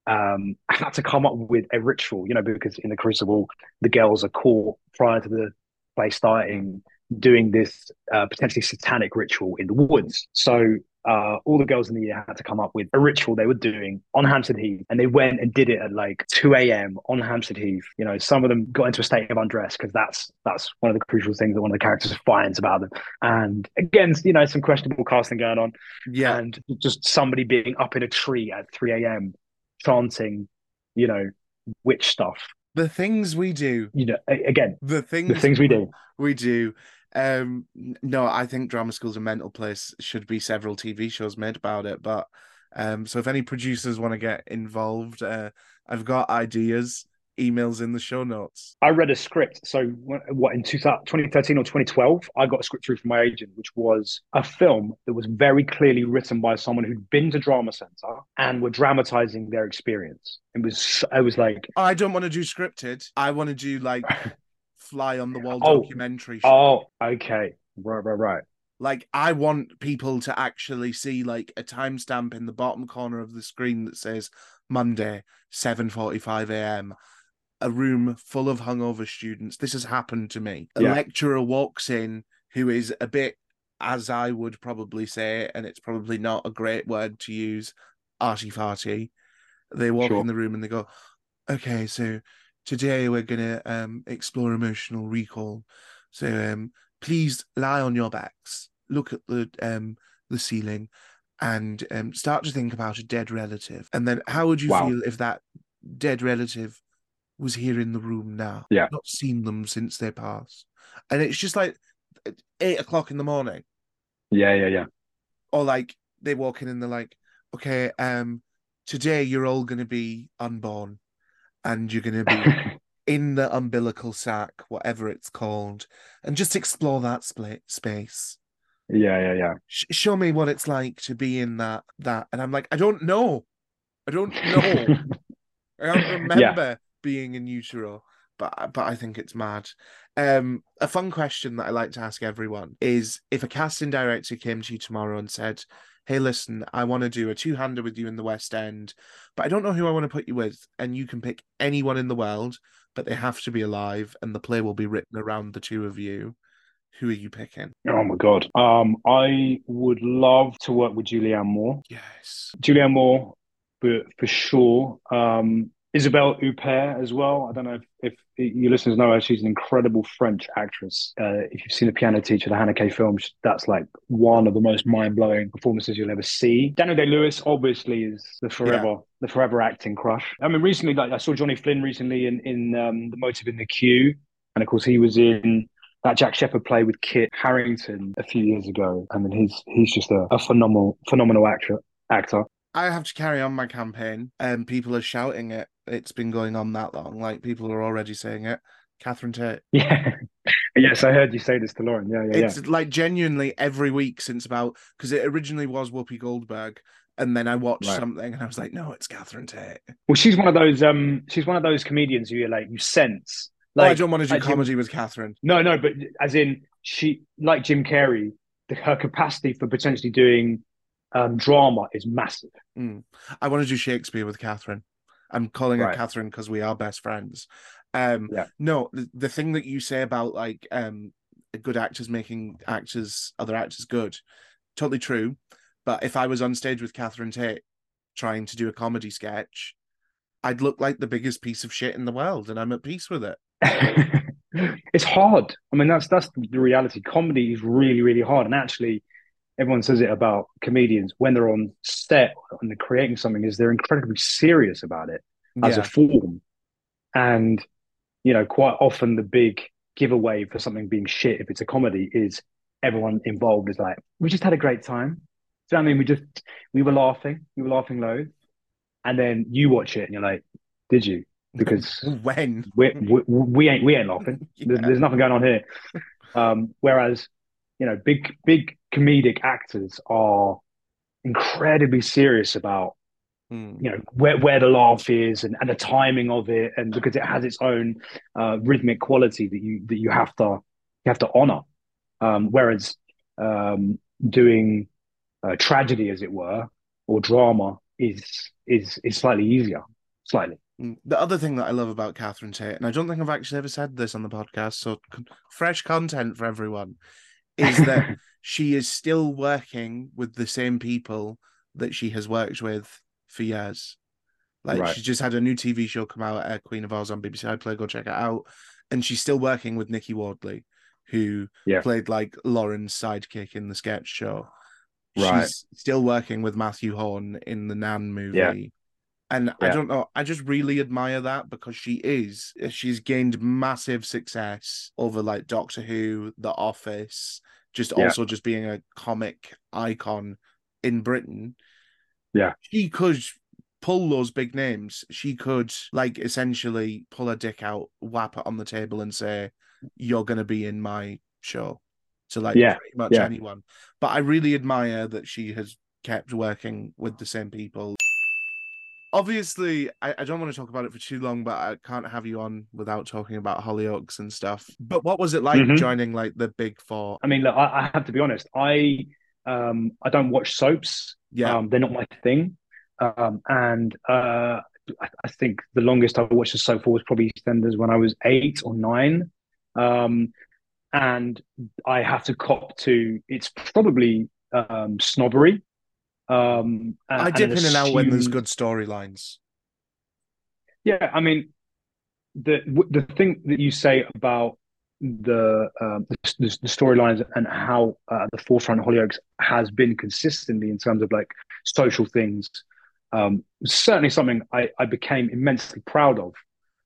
um, had to come up with a ritual, you know, because in the Crucible the girls are caught prior to the play starting doing this uh, potentially satanic ritual in the woods. So uh, all the girls in the year had to come up with a ritual they were doing on Hampstead Heath, and they went and did it at like 2 a.m. on Hampstead Heath. You know, some of them got into a state of undress because that's that's one of the crucial things that one of the characters finds about them. And again, you know, some questionable casting going on, Yeah, and just somebody being up in a tree at 3 a.m. chanting, you know, witch stuff. the things we do, You know, again, the things the things we do. we do. Um, no, I think drama school's a mental place. Should be several TV shows made about it. But um, so if any producers want to get involved, uh, I've got ideas. Emails in the show notes. I read a script. So, what in 2000 2013 or 2012, I got a script through from my agent, which was a film that was very clearly written by someone who'd been to Drama Centre and were dramatizing their experience. It was, I was like, I don't want to do scripted. I want to do like fly on the wall Oh. documentary. show. oh, okay, right, right, right. Like I want people to actually see like a timestamp in the bottom corner of the screen that says Monday, 7:45 a.m. A room full of hungover students. This has happened to me. A Yeah. lecturer walks in who is a bit, as I would probably say, and it's probably not a great word to use, arty farty. They walk Sure. in the room and they go, "Okay, so today we're gonna um explore emotional recall. So um please lie on your backs, look at the um the ceiling, and um start to think about a dead relative. And then how would you Wow. feel if that dead relative was here in the room now? Yeah. Not seen them since they passed. And it's just like eight o'clock in the morning. Yeah, yeah, yeah. Or like they walk in and they're like, okay, um, today you're all gonna be unborn and you're gonna be in the umbilical sac, whatever it's called, and just explore that split space. yeah, yeah, yeah. Sh- show me what it's like to be in that that. And I'm like, I don't know. I don't know. I don't remember being in utero, but but I think it's mad. Um, a fun question that I like to ask everyone is: if a casting director came to you tomorrow and said, "Hey, listen, I want to do a two-hander with you in the West End, but I don't know who I want to put you with, and you can pick anyone in the world, but they have to be alive, and the play will be written around the two of you." Who are you picking? Oh my god. Um, I would love to work with Julianne Moore. Yes. Julianne Moore, for for sure. Um, Isabelle Huppert as well. I don't know if, if your listeners know her. She's an incredible French actress. Uh, if you've seen The Piano Teacher, the Haneke film, that's like one of the most mind blowing performances you'll ever see. Daniel Day Lewis obviously is the forever yeah. the forever acting crush. I mean, recently, like I saw Johnny Flynn recently in in um, The Motive and the Cue, and of course he was in that Jack Shephard play with Kit Harington a few years ago. I mean, he's he's just a, a phenomenal phenomenal actor. Actor. I have to carry on my campaign, and people are shouting it. It's been going on that long. Like people are already saying it. Catherine Tate. Yeah. yes, I heard you say this to Lauren. Yeah, yeah. It's yeah. like genuinely every week since about because it originally was Whoopi Goldberg, and then I watched right. something and I was like, no, it's Catherine Tate. Well, she's one of those. Um, she's one of those comedians who you like you sense like, oh, I don't want to do comedy Jim, with Catherine. No, no, but as in she, like Jim Carrey, the, her capacity for potentially doing um, drama is massive. Mm. I want to do Shakespeare with Catherine. I'm calling right. her Catherine because we are best friends. Um, yeah. No, the, the thing that you say about like um, good actors making actors, other actors good, totally true. But if I was on stage with Catherine Tate trying to do a comedy sketch, I'd look like the biggest piece of shit in the world, and I'm at peace with it. it's hard. I mean, that's that's the reality. Comedy is really, really hard. And actually, everyone says it about comedians when they're on set and they're creating something is they're incredibly serious about it as yeah. a form. And you know, quite often the big giveaway for something being shit, if it's a comedy, is everyone involved is like, we just had a great time. So I mean, we just we were laughing, we were laughing loads, and then you watch it and you're like, did you? because when we, we, we ain't we ain't laughing. yeah. there's, there's, nothing going on here. Um, whereas, you know, big big comedic actors are incredibly serious about mm. you know where where the laugh is and, and the timing of it, and because it has its own uh, rhythmic quality that you that you have to you have to honor. Um, whereas um, doing uh, tragedy, as it were, or drama is is is slightly easier, slightly. Mm, the other thing that I love about Catherine Tate, and I don't think I've actually ever said this on the podcast, so fresh content for everyone, is that she is still working with the same people that she has worked with for years. Like right. she's just had a new TV show come out, uh, Queen of Oz on BBC iPlayer. Go check it out. And she's still working with Niky Wardley, who yeah. played like Lauren's sidekick in the sketch show. Right. She's still working with Mathew Horne in the Nan movie. Yeah. And yeah. I don't know, I just really admire that because she is, she's gained massive success over like Doctor Who, The Office, just yeah. also just being a comic icon in Britain. Yeah. She could pull those big names. She could like essentially pull a dick out, whap it on the table and say, You're gonna be in my show. To like yeah. pretty much yeah. anyone. But I really admire that she has kept working with the same people obviously I, I, don't want to talk about it for too long but i can't have you on without talking about hollyoaks and stuff. But what was it like mm-hmm. joining like the big four? I mean look I, I, have to be honest. I um i don't watch soaps. Yeah. Um, they're not my thing. Um and uh I, I think the longest i watched a soap for was probably EastEnders when i was eight or nine. Um and i have to cop to it's probably um snobbery um, and, I dip in and out when there's good storylines. Yeah, I mean, the the thing that you say about the um, the, the storylines and how uh, the forefront of Hollyoaks has been consistently in terms of like social things, um, certainly something I, I became immensely proud of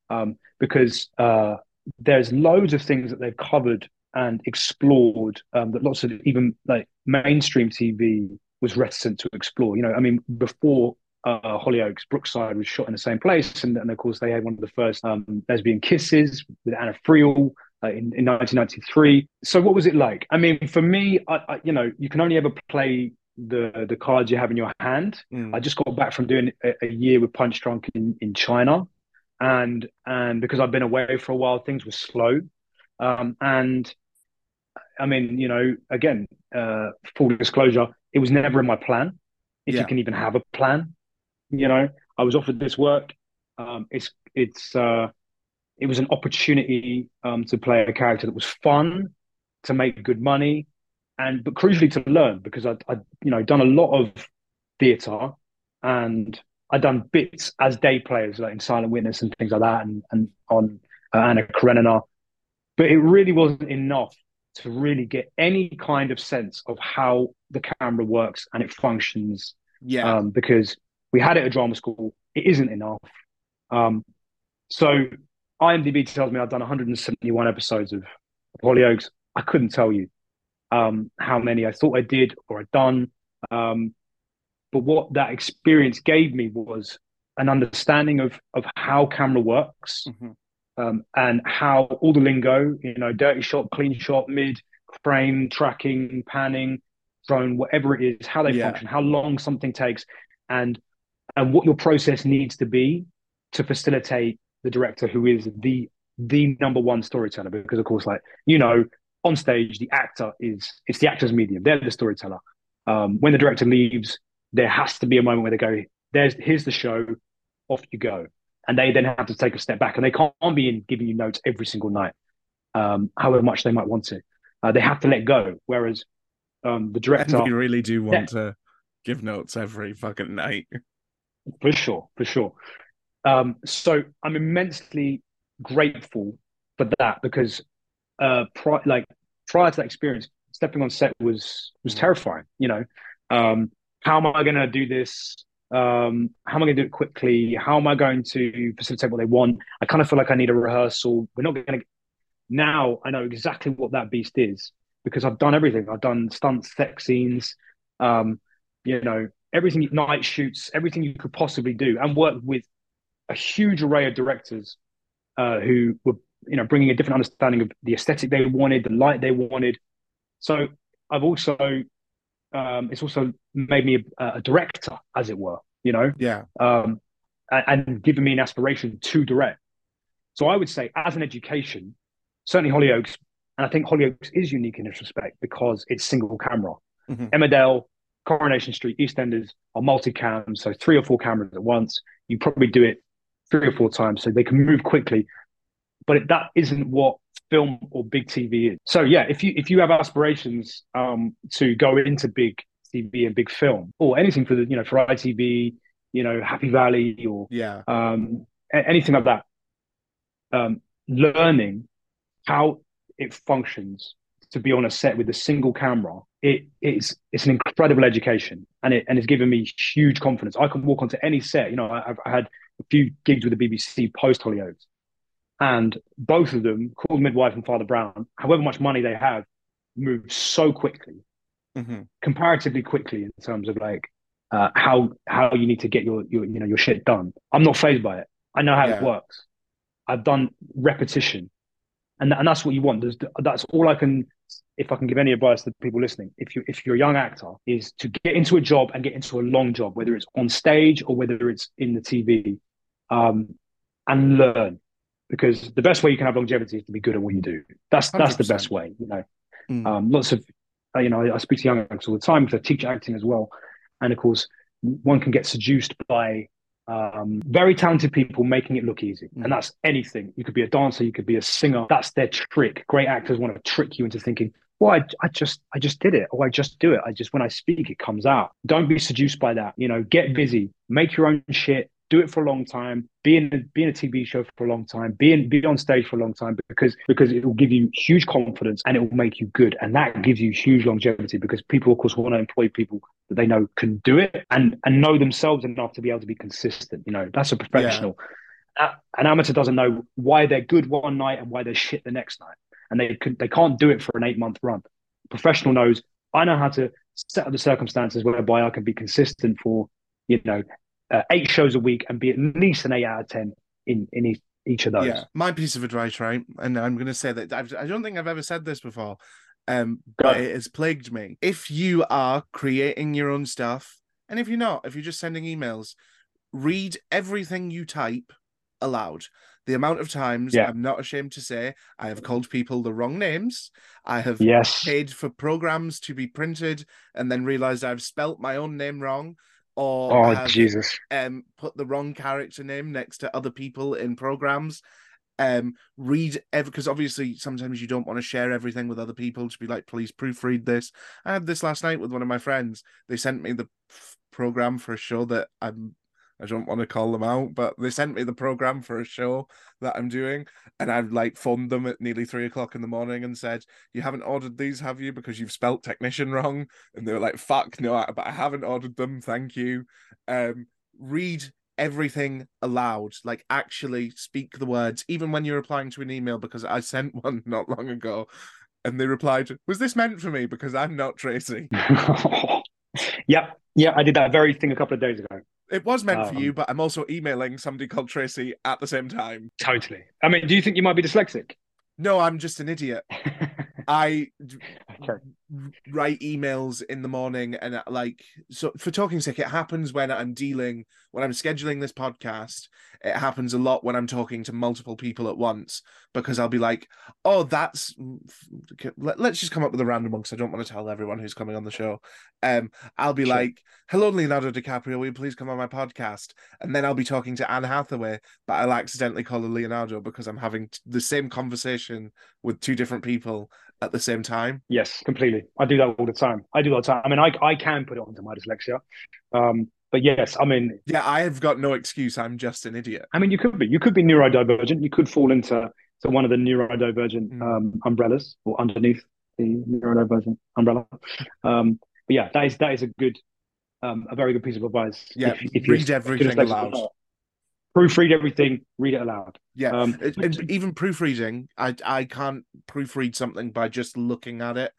um, because uh, there's loads of things that they've covered and explored um, that lots of even like mainstream TV was reticent to explore. You know, I mean, before uh, Hollyoaks, Brookside was shot in the same place, and, and of course they had one of the first um, lesbian kisses with Anna Friel uh, in, in 1993. So what was it like? I mean, for me, I, I, you know, you can only ever play the the cards you have in your hand. Mm. I just got back from doing a, a year with Punchdrunk in, in China. and and because I've been away for a while, things were slow. Um, and I mean, you know, again, uh, full disclosure, it was never in my plan. If Yeah. you can even have a plan, you know, I was offered this work. Um, it's it's uh, it was an opportunity um, to play a character that was fun, to make good money, and but crucially to learn because I I you know done a lot of theatre and I'd done bits as day players like in Silent Witness and things like that, and and on uh, Anna Karenina, but it really wasn't enough to really get any kind of sense of how the camera works and it functions Yeah. um, because we had it at drama school. It isn't enough. Um, so IMDb tells me I've done 171 episodes of, Hollyoaks. I couldn't tell you um, how many I thought I did or I'd done. Um, but what that experience gave me was an understanding of of how camera works Mhm. Um, and how all the lingo, you know, dirty shot, clean shot, mid, frame, tracking, panning, drone, whatever it is, how they Yeah. function, how long something takes, and and what your process needs to be to facilitate the director who is the the number one storyteller. Because of course, like you know, on stage, the actor is it's the actor's medium. They're the storyteller. Um, when the director leaves, there has to be a moment where they go, "There's here's the show, off you go." And they then have to take a step back and they can't be in giving you notes every single night um, however much they might want to. Uh, they have to let go whereas um, the And director we really do want to give notes every fucking night. for sure for sure. Um, so i'm immensely grateful for that because uh, pri- like prior to that experience stepping on set was was Mm. terrifying you know? Um, how am i going to do this um, how am I going to do it quickly? How am I going to facilitate what they want? I kind of feel like I need a rehearsal. We're not going to. Now I know exactly what that beast is because I've done everything. I've done stunts, sex scenes, um, you know, everything, night shoots, everything you could possibly do, and worked with a huge array of directors uh, who were, you know, bringing a different understanding of the aesthetic they wanted, the light they wanted. So I've also um, it's also made me a, a director, as it were, you know, Yeah. um, and, and given me an aspiration to direct. So I would say, as an education, certainly Hollyoaks, and I think Hollyoaks is unique in this respect because it's single camera. Mhm. Emmerdale, Coronation Street, EastEnders are multicam, so three or four cameras at once. You probably do it three or four times, so they can move quickly. But it, that isn't what film or big TV is. So yeah, if you if you have aspirations um, to go into big TV and big film or anything for the you know for ITV, you know Happy Valley or Yeah. um, anything like that, um, learning how it functions to be on a set with a single camera, it, it's it's an incredible education, and it and it's given me huge confidence. I can walk onto any set. You know, I, I've I had a few gigs with the BBC post Hollyoaks, and both of them, called Midwife and Father Brown, however much money they have, move so quickly hmm comparatively quickly in terms of like uh, how how you need to get your your you know your shit done. I'm not phased by it. I know how Yeah. it works. I've done repetition, and and that's what you want. There's, that's all I can. If I can give any advice to people listening, if you if you're a young actor, is to get into a job and get into a long job, whether it's on stage or whether it's in the TV, um, and learn. Because the best way you can have longevity is to be good at what you do. That's that's the best way. You know, Mm. um, lots of, uh, you know, I, I speak to young actors all the time because I teach acting as well. And of course, one can get seduced by um, very talented people making it look easy. Mm. And that's anything. You could be a dancer, you could be a singer. That's their trick. Great actors want to trick you into thinking, well, I, I just, I just did it, or I just do it. I just, when I speak, it comes out. Don't be seduced by that. You know, get busy, make your own shit, do it for a long time, be in, a, be in a TV show for a long time, be in, be on stage for a long time because, because it will give you huge confidence and it will make you good. And that gives you huge longevity because people, of course, want to employ people that they know can do it and, and know themselves enough to be able to be consistent. You know, that's a professional. A- An amateur doesn't know why they're good one night and why they're shit the next night. And they could, they can't do it for an eight month run. Professional knows I know how to set up the circumstances whereby I can be consistent for, you know, uh, eight shows a week and be at least an eight out of 10 in, in each, each of those. Yeah. My piece of advice, right? And I'm going to say that I've, I don't think I've ever said this before, um, but it has plagued me. If you are creating your own stuff, and if you're not, if you're just sending emails, read everything you type aloud. The amount of times Yeah. I'm not ashamed to say I have called people the wrong names. I have Yes. paid for programs to be printed and then realized I've spelt my own name wrong or Oh have Jesus. um put the wrong character name next to other people in programs? Um read every because obviously sometimes you don't want to share everything with other people to be like please proofread this. I had this last night with one of my friends. They sent me the f- program for a show that i'm i don't want to call them out but they sent me the program for a show that i'm doing and i've like phoned them at nearly three o'clock in the morning and said you haven't ordered these have you? Because you've spelt technician wrong. And they were like fuck no but i haven't ordered them thank you. Um read everything aloud like actually speak the words even when you're replying to an email because i sent one not long ago and they replied was this meant for me? Because i'm not tracy. Yeah, yeah, I did that very thing a couple of days ago. it was meant for Um, you but i'm also emailing somebody called tracy at the same time Totally. I mean, do you think you might be dyslexic? no i'm just an idiot I Okay. write emails in the morning and uh, like so for talking sick it happens when i'm dealing when i'm scheduling this podcast it happens a lot when i'm talking to multiple people at once because i'll be like oh that's let, us just come up with a random one because i don't want to tell everyone who's coming on the show um i'll be Sure. like hello leonardo dicaprio will you please come on my podcast and then i'll be talking to anne hathaway but i'll accidentally call her leonardo because i'm having t- the same conversation with two different people at the same time Yes, completely. I do that all the time. I do that all the time. I mean, I I can put it onto my dyslexia. Um, but yes, I mean, Yeah, I have got no excuse. I'm just an idiot. I mean, you could be. You could be neurodivergent. You could fall into to one of the neurodivergent Mm. um, umbrellas or underneath the neurodivergent umbrella. Um, but yeah, that is that is a good, um, a very good piece of advice. Yeah, If- if read everything aloud. Proofread everything. Read it aloud. Yeah, Um, even proofreading, I I can't proofread something by just looking at it.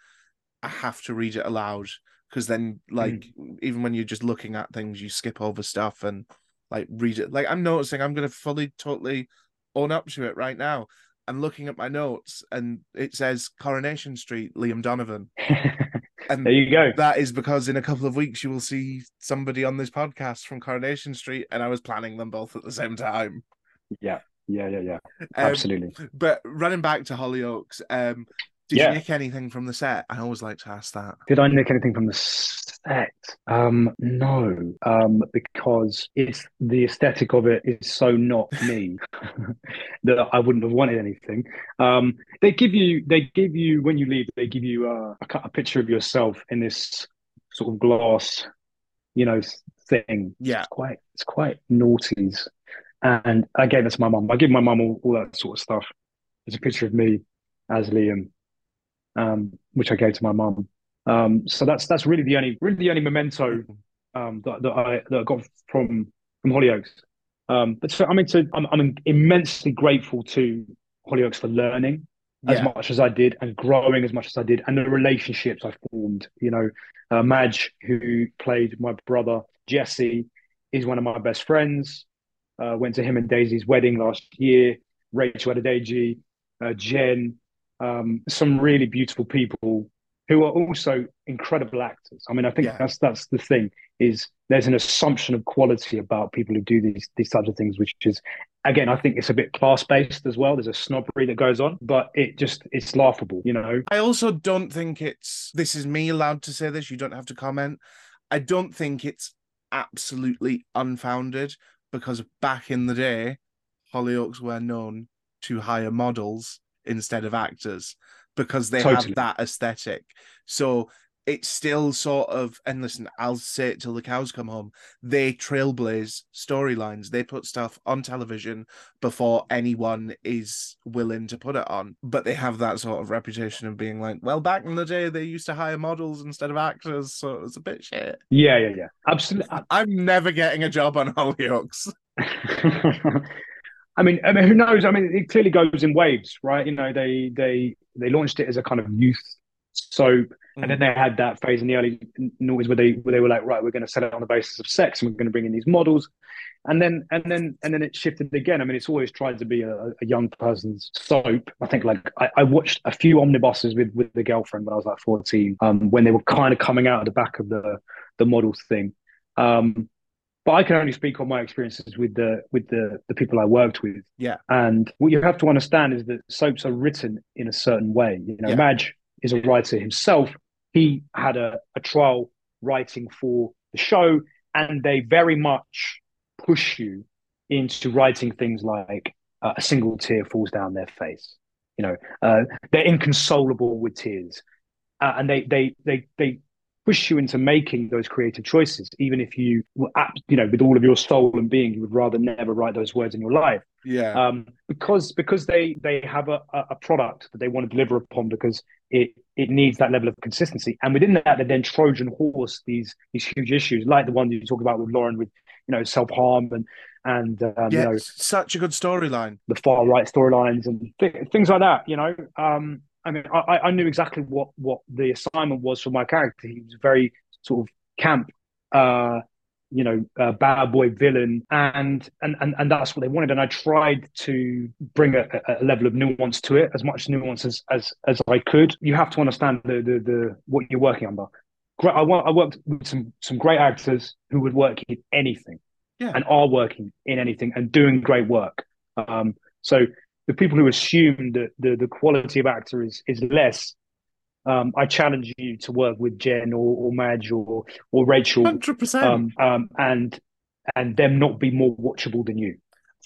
I have to read it aloud because then, like, even when you're just looking at things, you skip over stuff and like read it. Like I'm noticing, I'm gonna fully, totally own up to it right now. I'm looking at my notes and it says Coronation Street, Liam Donovan, and there you go. that is because in a couple of weeks you will see somebody on this podcast from Coronation Street, and I was planning them both at the same time. Yeah, yeah, yeah, yeah. Um, Absolutely. But running back to Hollyoaks, um, did Yeah. you nick anything from the set? I always like to ask that. Did I nick anything from the set? Um, no, um, because it's the aesthetic of it is so not me that I wouldn't have wanted anything. Um, they give you, they give you when you leave, they give you uh, a, a picture of yourself in this sort of glass, you know, thing. Yeah. It's quite, it's quite naughties, and I gave it to my mum. I give my mum all, all that sort of stuff. There's a picture of me as Liam, um, which I gave to my mum. Um, so that's that's really the only really the only memento um, that, that I that I got from from Hollyoaks. Um, but so, I mean, so I'm I'm immensely grateful to Hollyoaks for learning as much as I did and growing as much as I did, and the relationships I formed. You know, uh, Madge, who played my brother Jesse, is one of my best friends. Uh, went to him and Daisy's wedding last year. Rachel Adedeji, uh, Jen, um, some really beautiful people who are also incredible actors. I mean, I think Yeah. that's that's the thing is there's an assumption of quality about people who do these these types of things, which is again, I think it's a bit class based as well. There's a snobbery that goes on, but it just it's laughable, you know. I also don't think it's. This is me allowed to say this. You don't have to comment. I don't think it's absolutely unfounded because back in the day, Hollyoaks were known to hire models instead of actors because they Totally. have that aesthetic. So it's still sort of, and listen, I'll say it till the cows come home. They trailblaze storylines. They put stuff on television before anyone is willing to put it on. But they have that sort of reputation of being like, well, back in the day, they used to hire models instead of actors, so it was a bit shit. Yeah, yeah, yeah. Absolutely. I'm never getting a job on Hollyoaks. I mean, I mean, who knows? I mean, it clearly goes in waves, right? You know, they they they launched it as a kind of youth soap, and then they had that phase in the early noughties where they where they were like, right, we're going to set it on the basis of sex, and we're going to bring in these models, and then and then and then it shifted again. I mean, it's always tried to be a, a young person's soap. I think like I, I watched a few omnibuses with with the girlfriend when I was like fourteen, um, when they were kind of coming out of the back of the the model thing. Um, but I can only speak on my experiences with the with the the people I worked with. Yeah. And what you have to understand is that soaps are written in a certain way. You know, Yeah. Madge is a writer himself. He had a, a trial writing for the show, and they very much push you into writing things like uh, a single tear falls down their face. You know, uh, they're inconsolable with tears, uh, and they they they they push you into making those creative choices, even if you were, you know, with all of your soul and being, you would rather never write those words in your life Yeah. um, because because they they have a, a a product that they want to deliver upon because it it needs that level of consistency and within that they then Trojan horse these these huge issues like the one you talk about with Lauren with you know self harm and and um, yeah. you know Such a good storyline. the far right storylines and th- things like that. You know, um, I mean, I, I knew exactly what what the assignment was for my character. He was very sort of camp, uh, you know, uh, bad boy villain, and and and and that's what they wanted. And I tried to bring a, a level of nuance to it, as much nuance as as as I could. You have to understand the the, the what you're working under. Great, I, I worked with some some great actors who would work in anything Yeah. and are working in anything and doing great work. Um, so the people who assume that the, the quality of actor is is less, um, I challenge you to work with Jen or, or Madge or or Rachel, Hundred percent. um, um, and and them not be more watchable than you.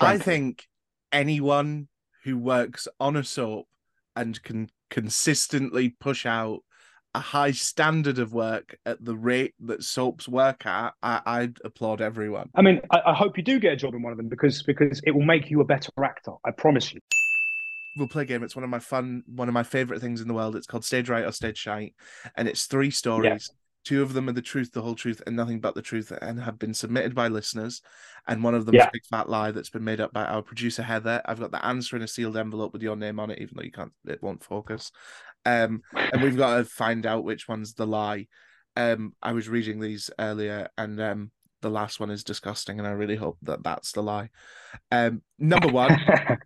I think anyone who works on a soap and can consistently push out a high standard of work at the rate that soaps work at, I, I'd applaud everyone. I mean, I, I hope you do get a job in one of them because because it will make you a better actor. I promise you. We'll play a game. It's one of my fun, one of my favorite things in the world. It's called Stage Right or Stage Shite, and it's three stories. Two of them are the truth, the whole truth, and nothing but the truth, and have been submitted by listeners. And one of them is a big fat lie that's been made up by our producer Heather. I've got the answer in a sealed envelope with your name on it, even though you can't, it won't focus. Um, and we've got to find out which one's the lie. Um, I was reading these earlier, and um, the last one is disgusting, and I really hope that that's the lie. Um, number one.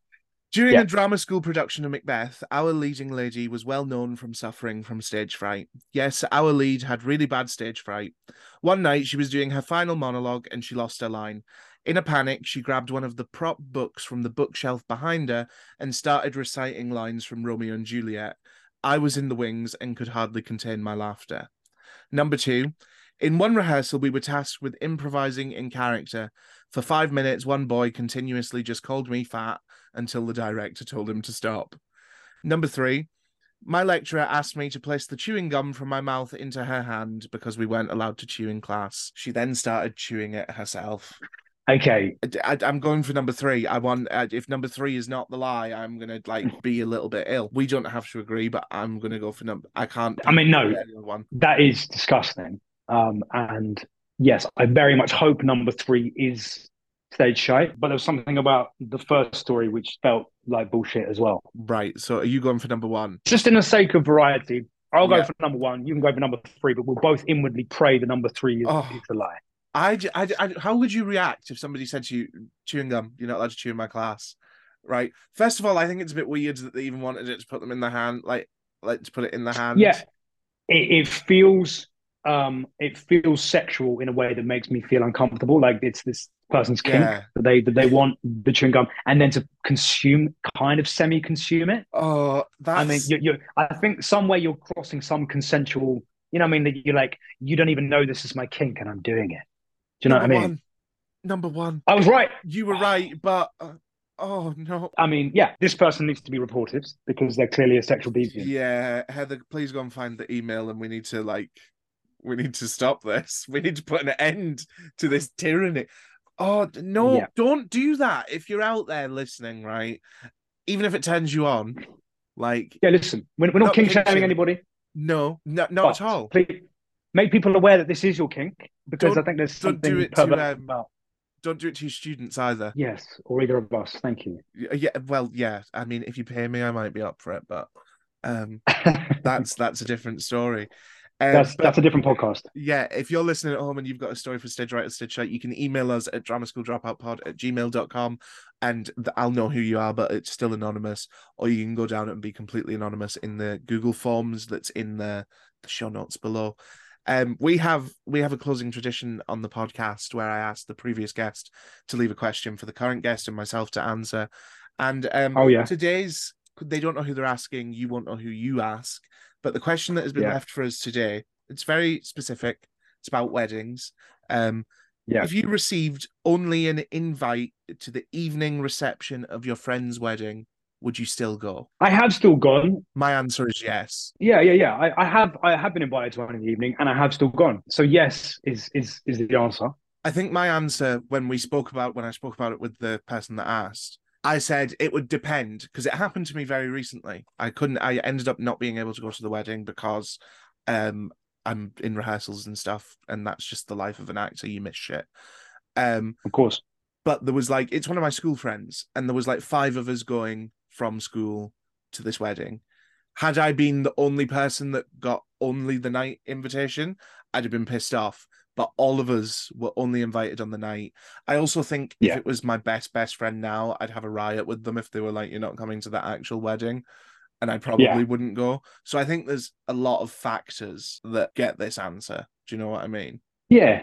During Yeah. a drama school production of Macbeth, our leading lady was well known from suffering from stage fright. Yes, our lead had really bad stage fright. One night, she was doing her final monologue and she lost her line. In a panic, she grabbed one of the prop books from the bookshelf behind her and started reciting lines from Romeo and Juliet. I was in the wings and could hardly contain my laughter. Number two, in one rehearsal, we were tasked with improvising in character. For five minutes, one boy continuously just called me fat until the director told him to stop. Number three, my lecturer asked me to place the chewing gum from my mouth into her hand because we weren't allowed to chew in class. She then started chewing it herself. Okay, I, am going for number three. I want uh, if number three is not the lie, I'm gonna like be a little bit ill. We don't have to agree, but I'm gonna go for number. I can't. I mean, no. pick the other one. that is disgusting. Um, and yes, I very much hope number three is stage shite. But there was something about the first story which felt like bullshit as well. Right. So are you going for number one? Just in the sake of variety, I'll go Yeah. for number one. You can go for number three, but we'll both inwardly pray the number three is, Oh. is a lie. I, I, I- how would you react if somebody said to you, chewing gum, you're not allowed to chew in my class? Right. First of all, I think it's a bit weird that they even wanted it to put them in the hand, like, like to put it in the hand. Yeah, it, it feels um, it feels sexual in a way that makes me feel uncomfortable. Like it's this person's kink Yeah. that they that they want the chewing gum, and then to consume, kind of semi-consume it. Oh, that's. I mean, you you I think somewhere you're crossing some consensual. You know, what I mean, that you're like, you don't even know this is my kink, and I'm doing it. Do you know number what I mean? One. Number one. I was right. You were right, but uh, oh no. I mean, yeah, this person needs to be reported because they're clearly a sexual deviant. Yeah, Heather, please go and find the email, and we need to like, we need to stop this. We need to put an end to this tyranny. Oh no! Yeah. Don't do that. If you're out there listening, right? Even if it turns you on, like Yeah, listen, we're, we're not Not shaming shaming. anybody. no, no, not but at all. Please make people aware that this is your kink because Don't- I think there's don't do something it to, um, about. Don't do it to your students either. Yes, or either of us. Thank you. Yeah, well, yeah. I mean, if you pay me, I might be up for it, but um, that's that's a different story. Um, that's but- that's a different podcast. yeah, if you're listening at home and you've got a story for Stage Right Stage Shite, you can email us at dramaschooldropoutpod at gmail.com and th- I'll know who you are, but it's still anonymous. Or you can go down and be completely anonymous in the Google Forms that's in the, the show notes below. Um, we have we have a closing tradition on the podcast where I ask the previous guest to leave a question for the current guest and myself to answer. And um, Oh, yeah. today's they don't know who they're asking. You won't know who you ask. But the question that has been Yeah. left for us today, it's very specific. It's about weddings. Um, Yeah. If you received only an invite to the evening reception of your friend's wedding, would you still go? I have still gone. My answer is yes. Yeah, yeah, yeah. I, I have I have been invited to one in the evening and I have still gone. So yes is is is the answer. I think my answer when we spoke about when I spoke about it with the person that asked, I said it would depend because it happened to me very recently. I couldn't I ended up not being able to go to the wedding because um I'm in rehearsals and stuff and that's just the life of an actor, you miss shit. Um Of course. but there was like it's one of my school friends and there was like five of us going from school to this wedding had i been the only person that got only the night invitation i'd have been pissed off but all of us were only invited on the night i also think Yeah. if it was my best best friend now i'd have a riot with them if they were like you're not coming to that actual wedding and i probably Yeah. wouldn't go so i think there's a lot of factors that get this answer do you know what i mean Yeah.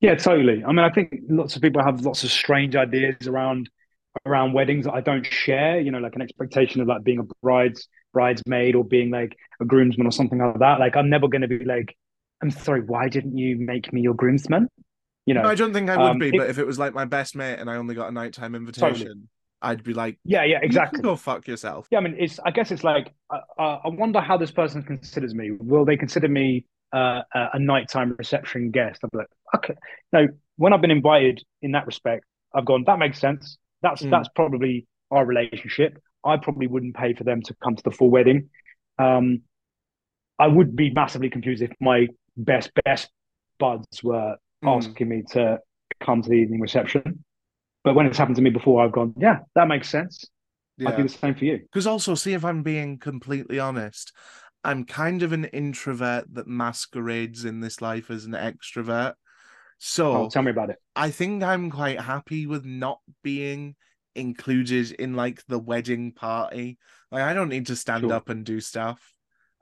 Yeah, totally. I mean, I think lots of people have lots of strange ideas around around weddings that I don't share, you know, like an expectation of like being a bride's bridesmaid or being like a groomsman or something like that. Like I'm never gonna be like, I'm sorry, why didn't you make me your groomsman? You know, No, I don't think I would um, be, it- but if it was like my best mate and I only got a nighttime invitation, I'd be like, yeah, yeah, "You can exactly. go fuck yourself. Yeah, I mean, it's. I guess it's like uh, I wonder how this person considers me. Will they consider me uh, a a nighttime reception guest? I'm like, okay. No, when I've been invited in that respect, I've gone. That makes sense. That's Mm. that's probably our relationship. I probably wouldn't pay for them to come to the full wedding. Um, I would be massively confused if my best best buds were Mm. asking me to come to the evening reception. But when it's happened to me before, I've gone, yeah, that makes sense. I'd Yeah. do the same for you. Because also, see if I'm being completely honest, I'm kind of an introvert that masquerades in this life as an extrovert. So Oh, tell me about it. I think I'm quite happy with not being included in like the wedding party. Like I don't need to stand Sure. up and do stuff.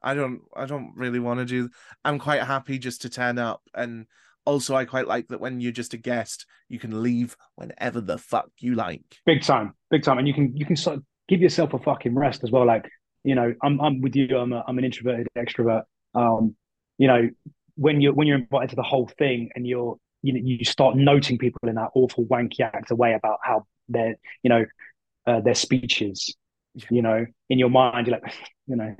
I don't I don't really want to do I'm quite happy just to turn up and also I quite like that when you're just a guest, you can leave whenever the fuck you like. Big time, big time, and you can you can sort of give yourself a fucking rest as well. Like you know, I'm I'm with you. I'm a, I'm an introverted extrovert. Um, you know, when you're when you're invited to the whole thing and you're you know you start noting people in that awful wanky actor way about how their you know uh, their speeches. You know, in your mind, you're like, you know,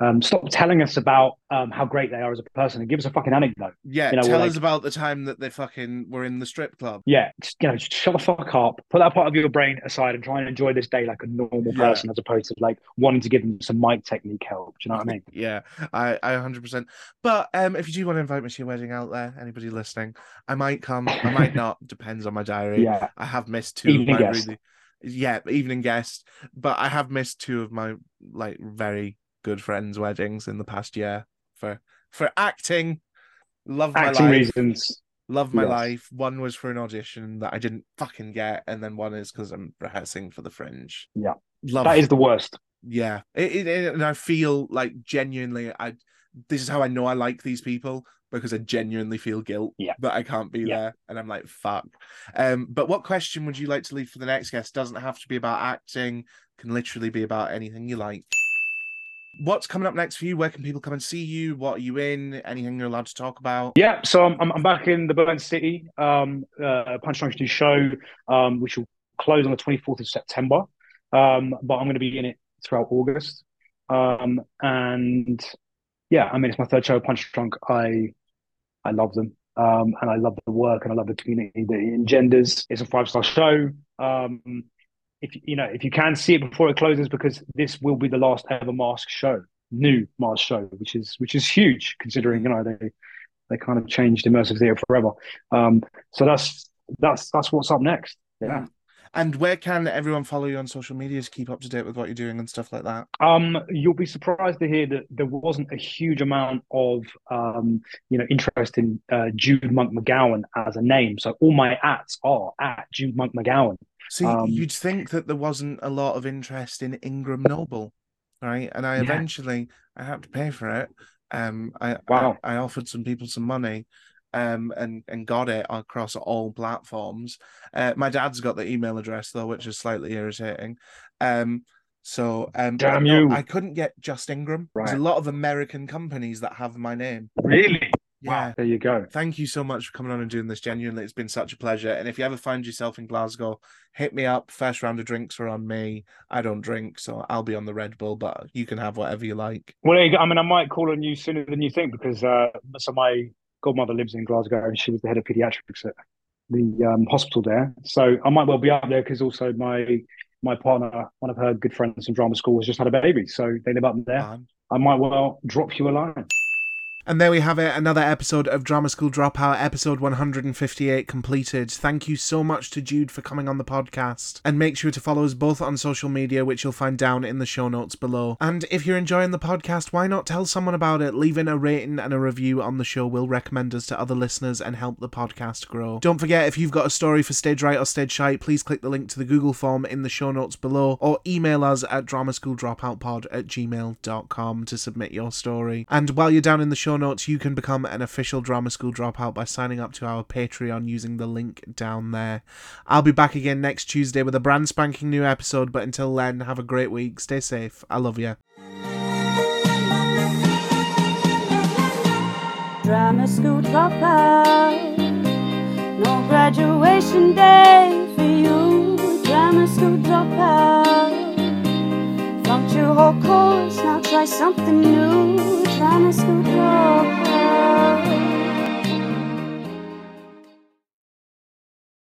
um, stop telling us about um, how great they are as a person and give us a fucking anecdote. Yeah, You know, tell us about the time that they fucking were in the strip club. Yeah, just, you know, just shut the fuck up. Put that part of your brain aside and try and enjoy this day like a normal Yeah. person, as opposed to like wanting to give them some mic technique help. Do you know what I mean? Yeah, I, I 100%. But um, if you do want to invite me to your wedding out there, anybody listening, I might come, I might not, depends on my diary. Yeah, I have missed two Evening of my guest. really, yeah, evening guest, but I have missed two of my like very good friends' weddings in the past year for for acting. Love my life. reasons. Love my Yes. life. One was for an audition that I didn't fucking get, and then one is because I'm rehearsing for the Fringe. Yeah. love That is the worst. yeah, it, it, it- and I feel like genuinely, I this is how I know I like these people because I genuinely feel guilt Yeah. that I can't be Yeah. there, and I'm like, fuck. Um, but what question would you like to leave for the next guest? Doesn't have to be about acting; can literally be about anything you like. What's coming up next for you? Where can people come and see you? What are you in? Anything you're allowed to talk about? Yeah, so I'm I'm, back in the Burnt City um, uh, Punchdrunk show, um, which will close on the 24th of September. Um, but I'm going to be in it throughout August. Um, and yeah, I mean, it's my third show, Punchdrunk. I I love them. Um, and I love the work and I love the community that it engenders. It's a five star show. Um, if you know, if you can see it before it closes, because this will be the last ever mask show, new mask show, which is which is huge considering you know they they kind of changed immersive theater forever. Um, so that's that's that's what's up next. Yeah. And where can everyone follow you on social media to keep up to date with what you're doing and stuff like that? Um, you'll be surprised to hear that there wasn't a huge amount of um, you know, interest in uh, Jude Monk McGowan as a name. So all my ats are at Jude Monk McGowan. See, Um, you'd think that there wasn't a lot of interest in Ingram Noble, right? And I Yeah. eventually I had to pay for it. Um, I, Wow. I I offered some people some money, um, and and got it across all platforms. Uh, my dad's got the email address though, which is slightly irritating. Um, so um, Damn you. I couldn't get Just Ingram. There's a lot of American companies that have my name. Really? Yeah. There you go. Thank you so much for coming on and doing this. Genuinely, it's been such a pleasure. And if you ever find yourself in Glasgow, hit me up. First round of drinks are on me. I don't drink, so I'll be on the Red Bull, but you can have whatever you like. Well, there you go. I mean, I might call on you sooner than you think because uh, so my godmother lives in Glasgow and she was the head of pediatrics at the um, hospital there. So I might well be up there because also my my partner, one of her good friends from drama school, has just had a baby, so they live up there. Man. I might well drop you a line. And there we have it, another episode of Drama School Dropout, episode 158 completed. Thank you so much to Jude for coming on the podcast. And make sure to follow us both on social media, which you'll find down in the show notes below. And if you're enjoying the podcast, why not tell someone about it? Leaving a rating and a review on the show will recommend us to other listeners and help the podcast grow. Don't forget, if you've got a story for Stage Right or Stage Shite, please click the link to the Google form in the show notes below or email us at dramaschooldropoutpod at gmail.com to submit your story. And while you're down in the show notes, you can become an official Drama School Dropout by signing up to our Patreon using the link down there. I'll be back again next Tuesday with a brand spanking new episode, but until then, have a great week. Stay safe. I love you. Drama school dropout. No graduation day for you. Drama school dropout your whole course. Now try something new. Try Miss Good Girl.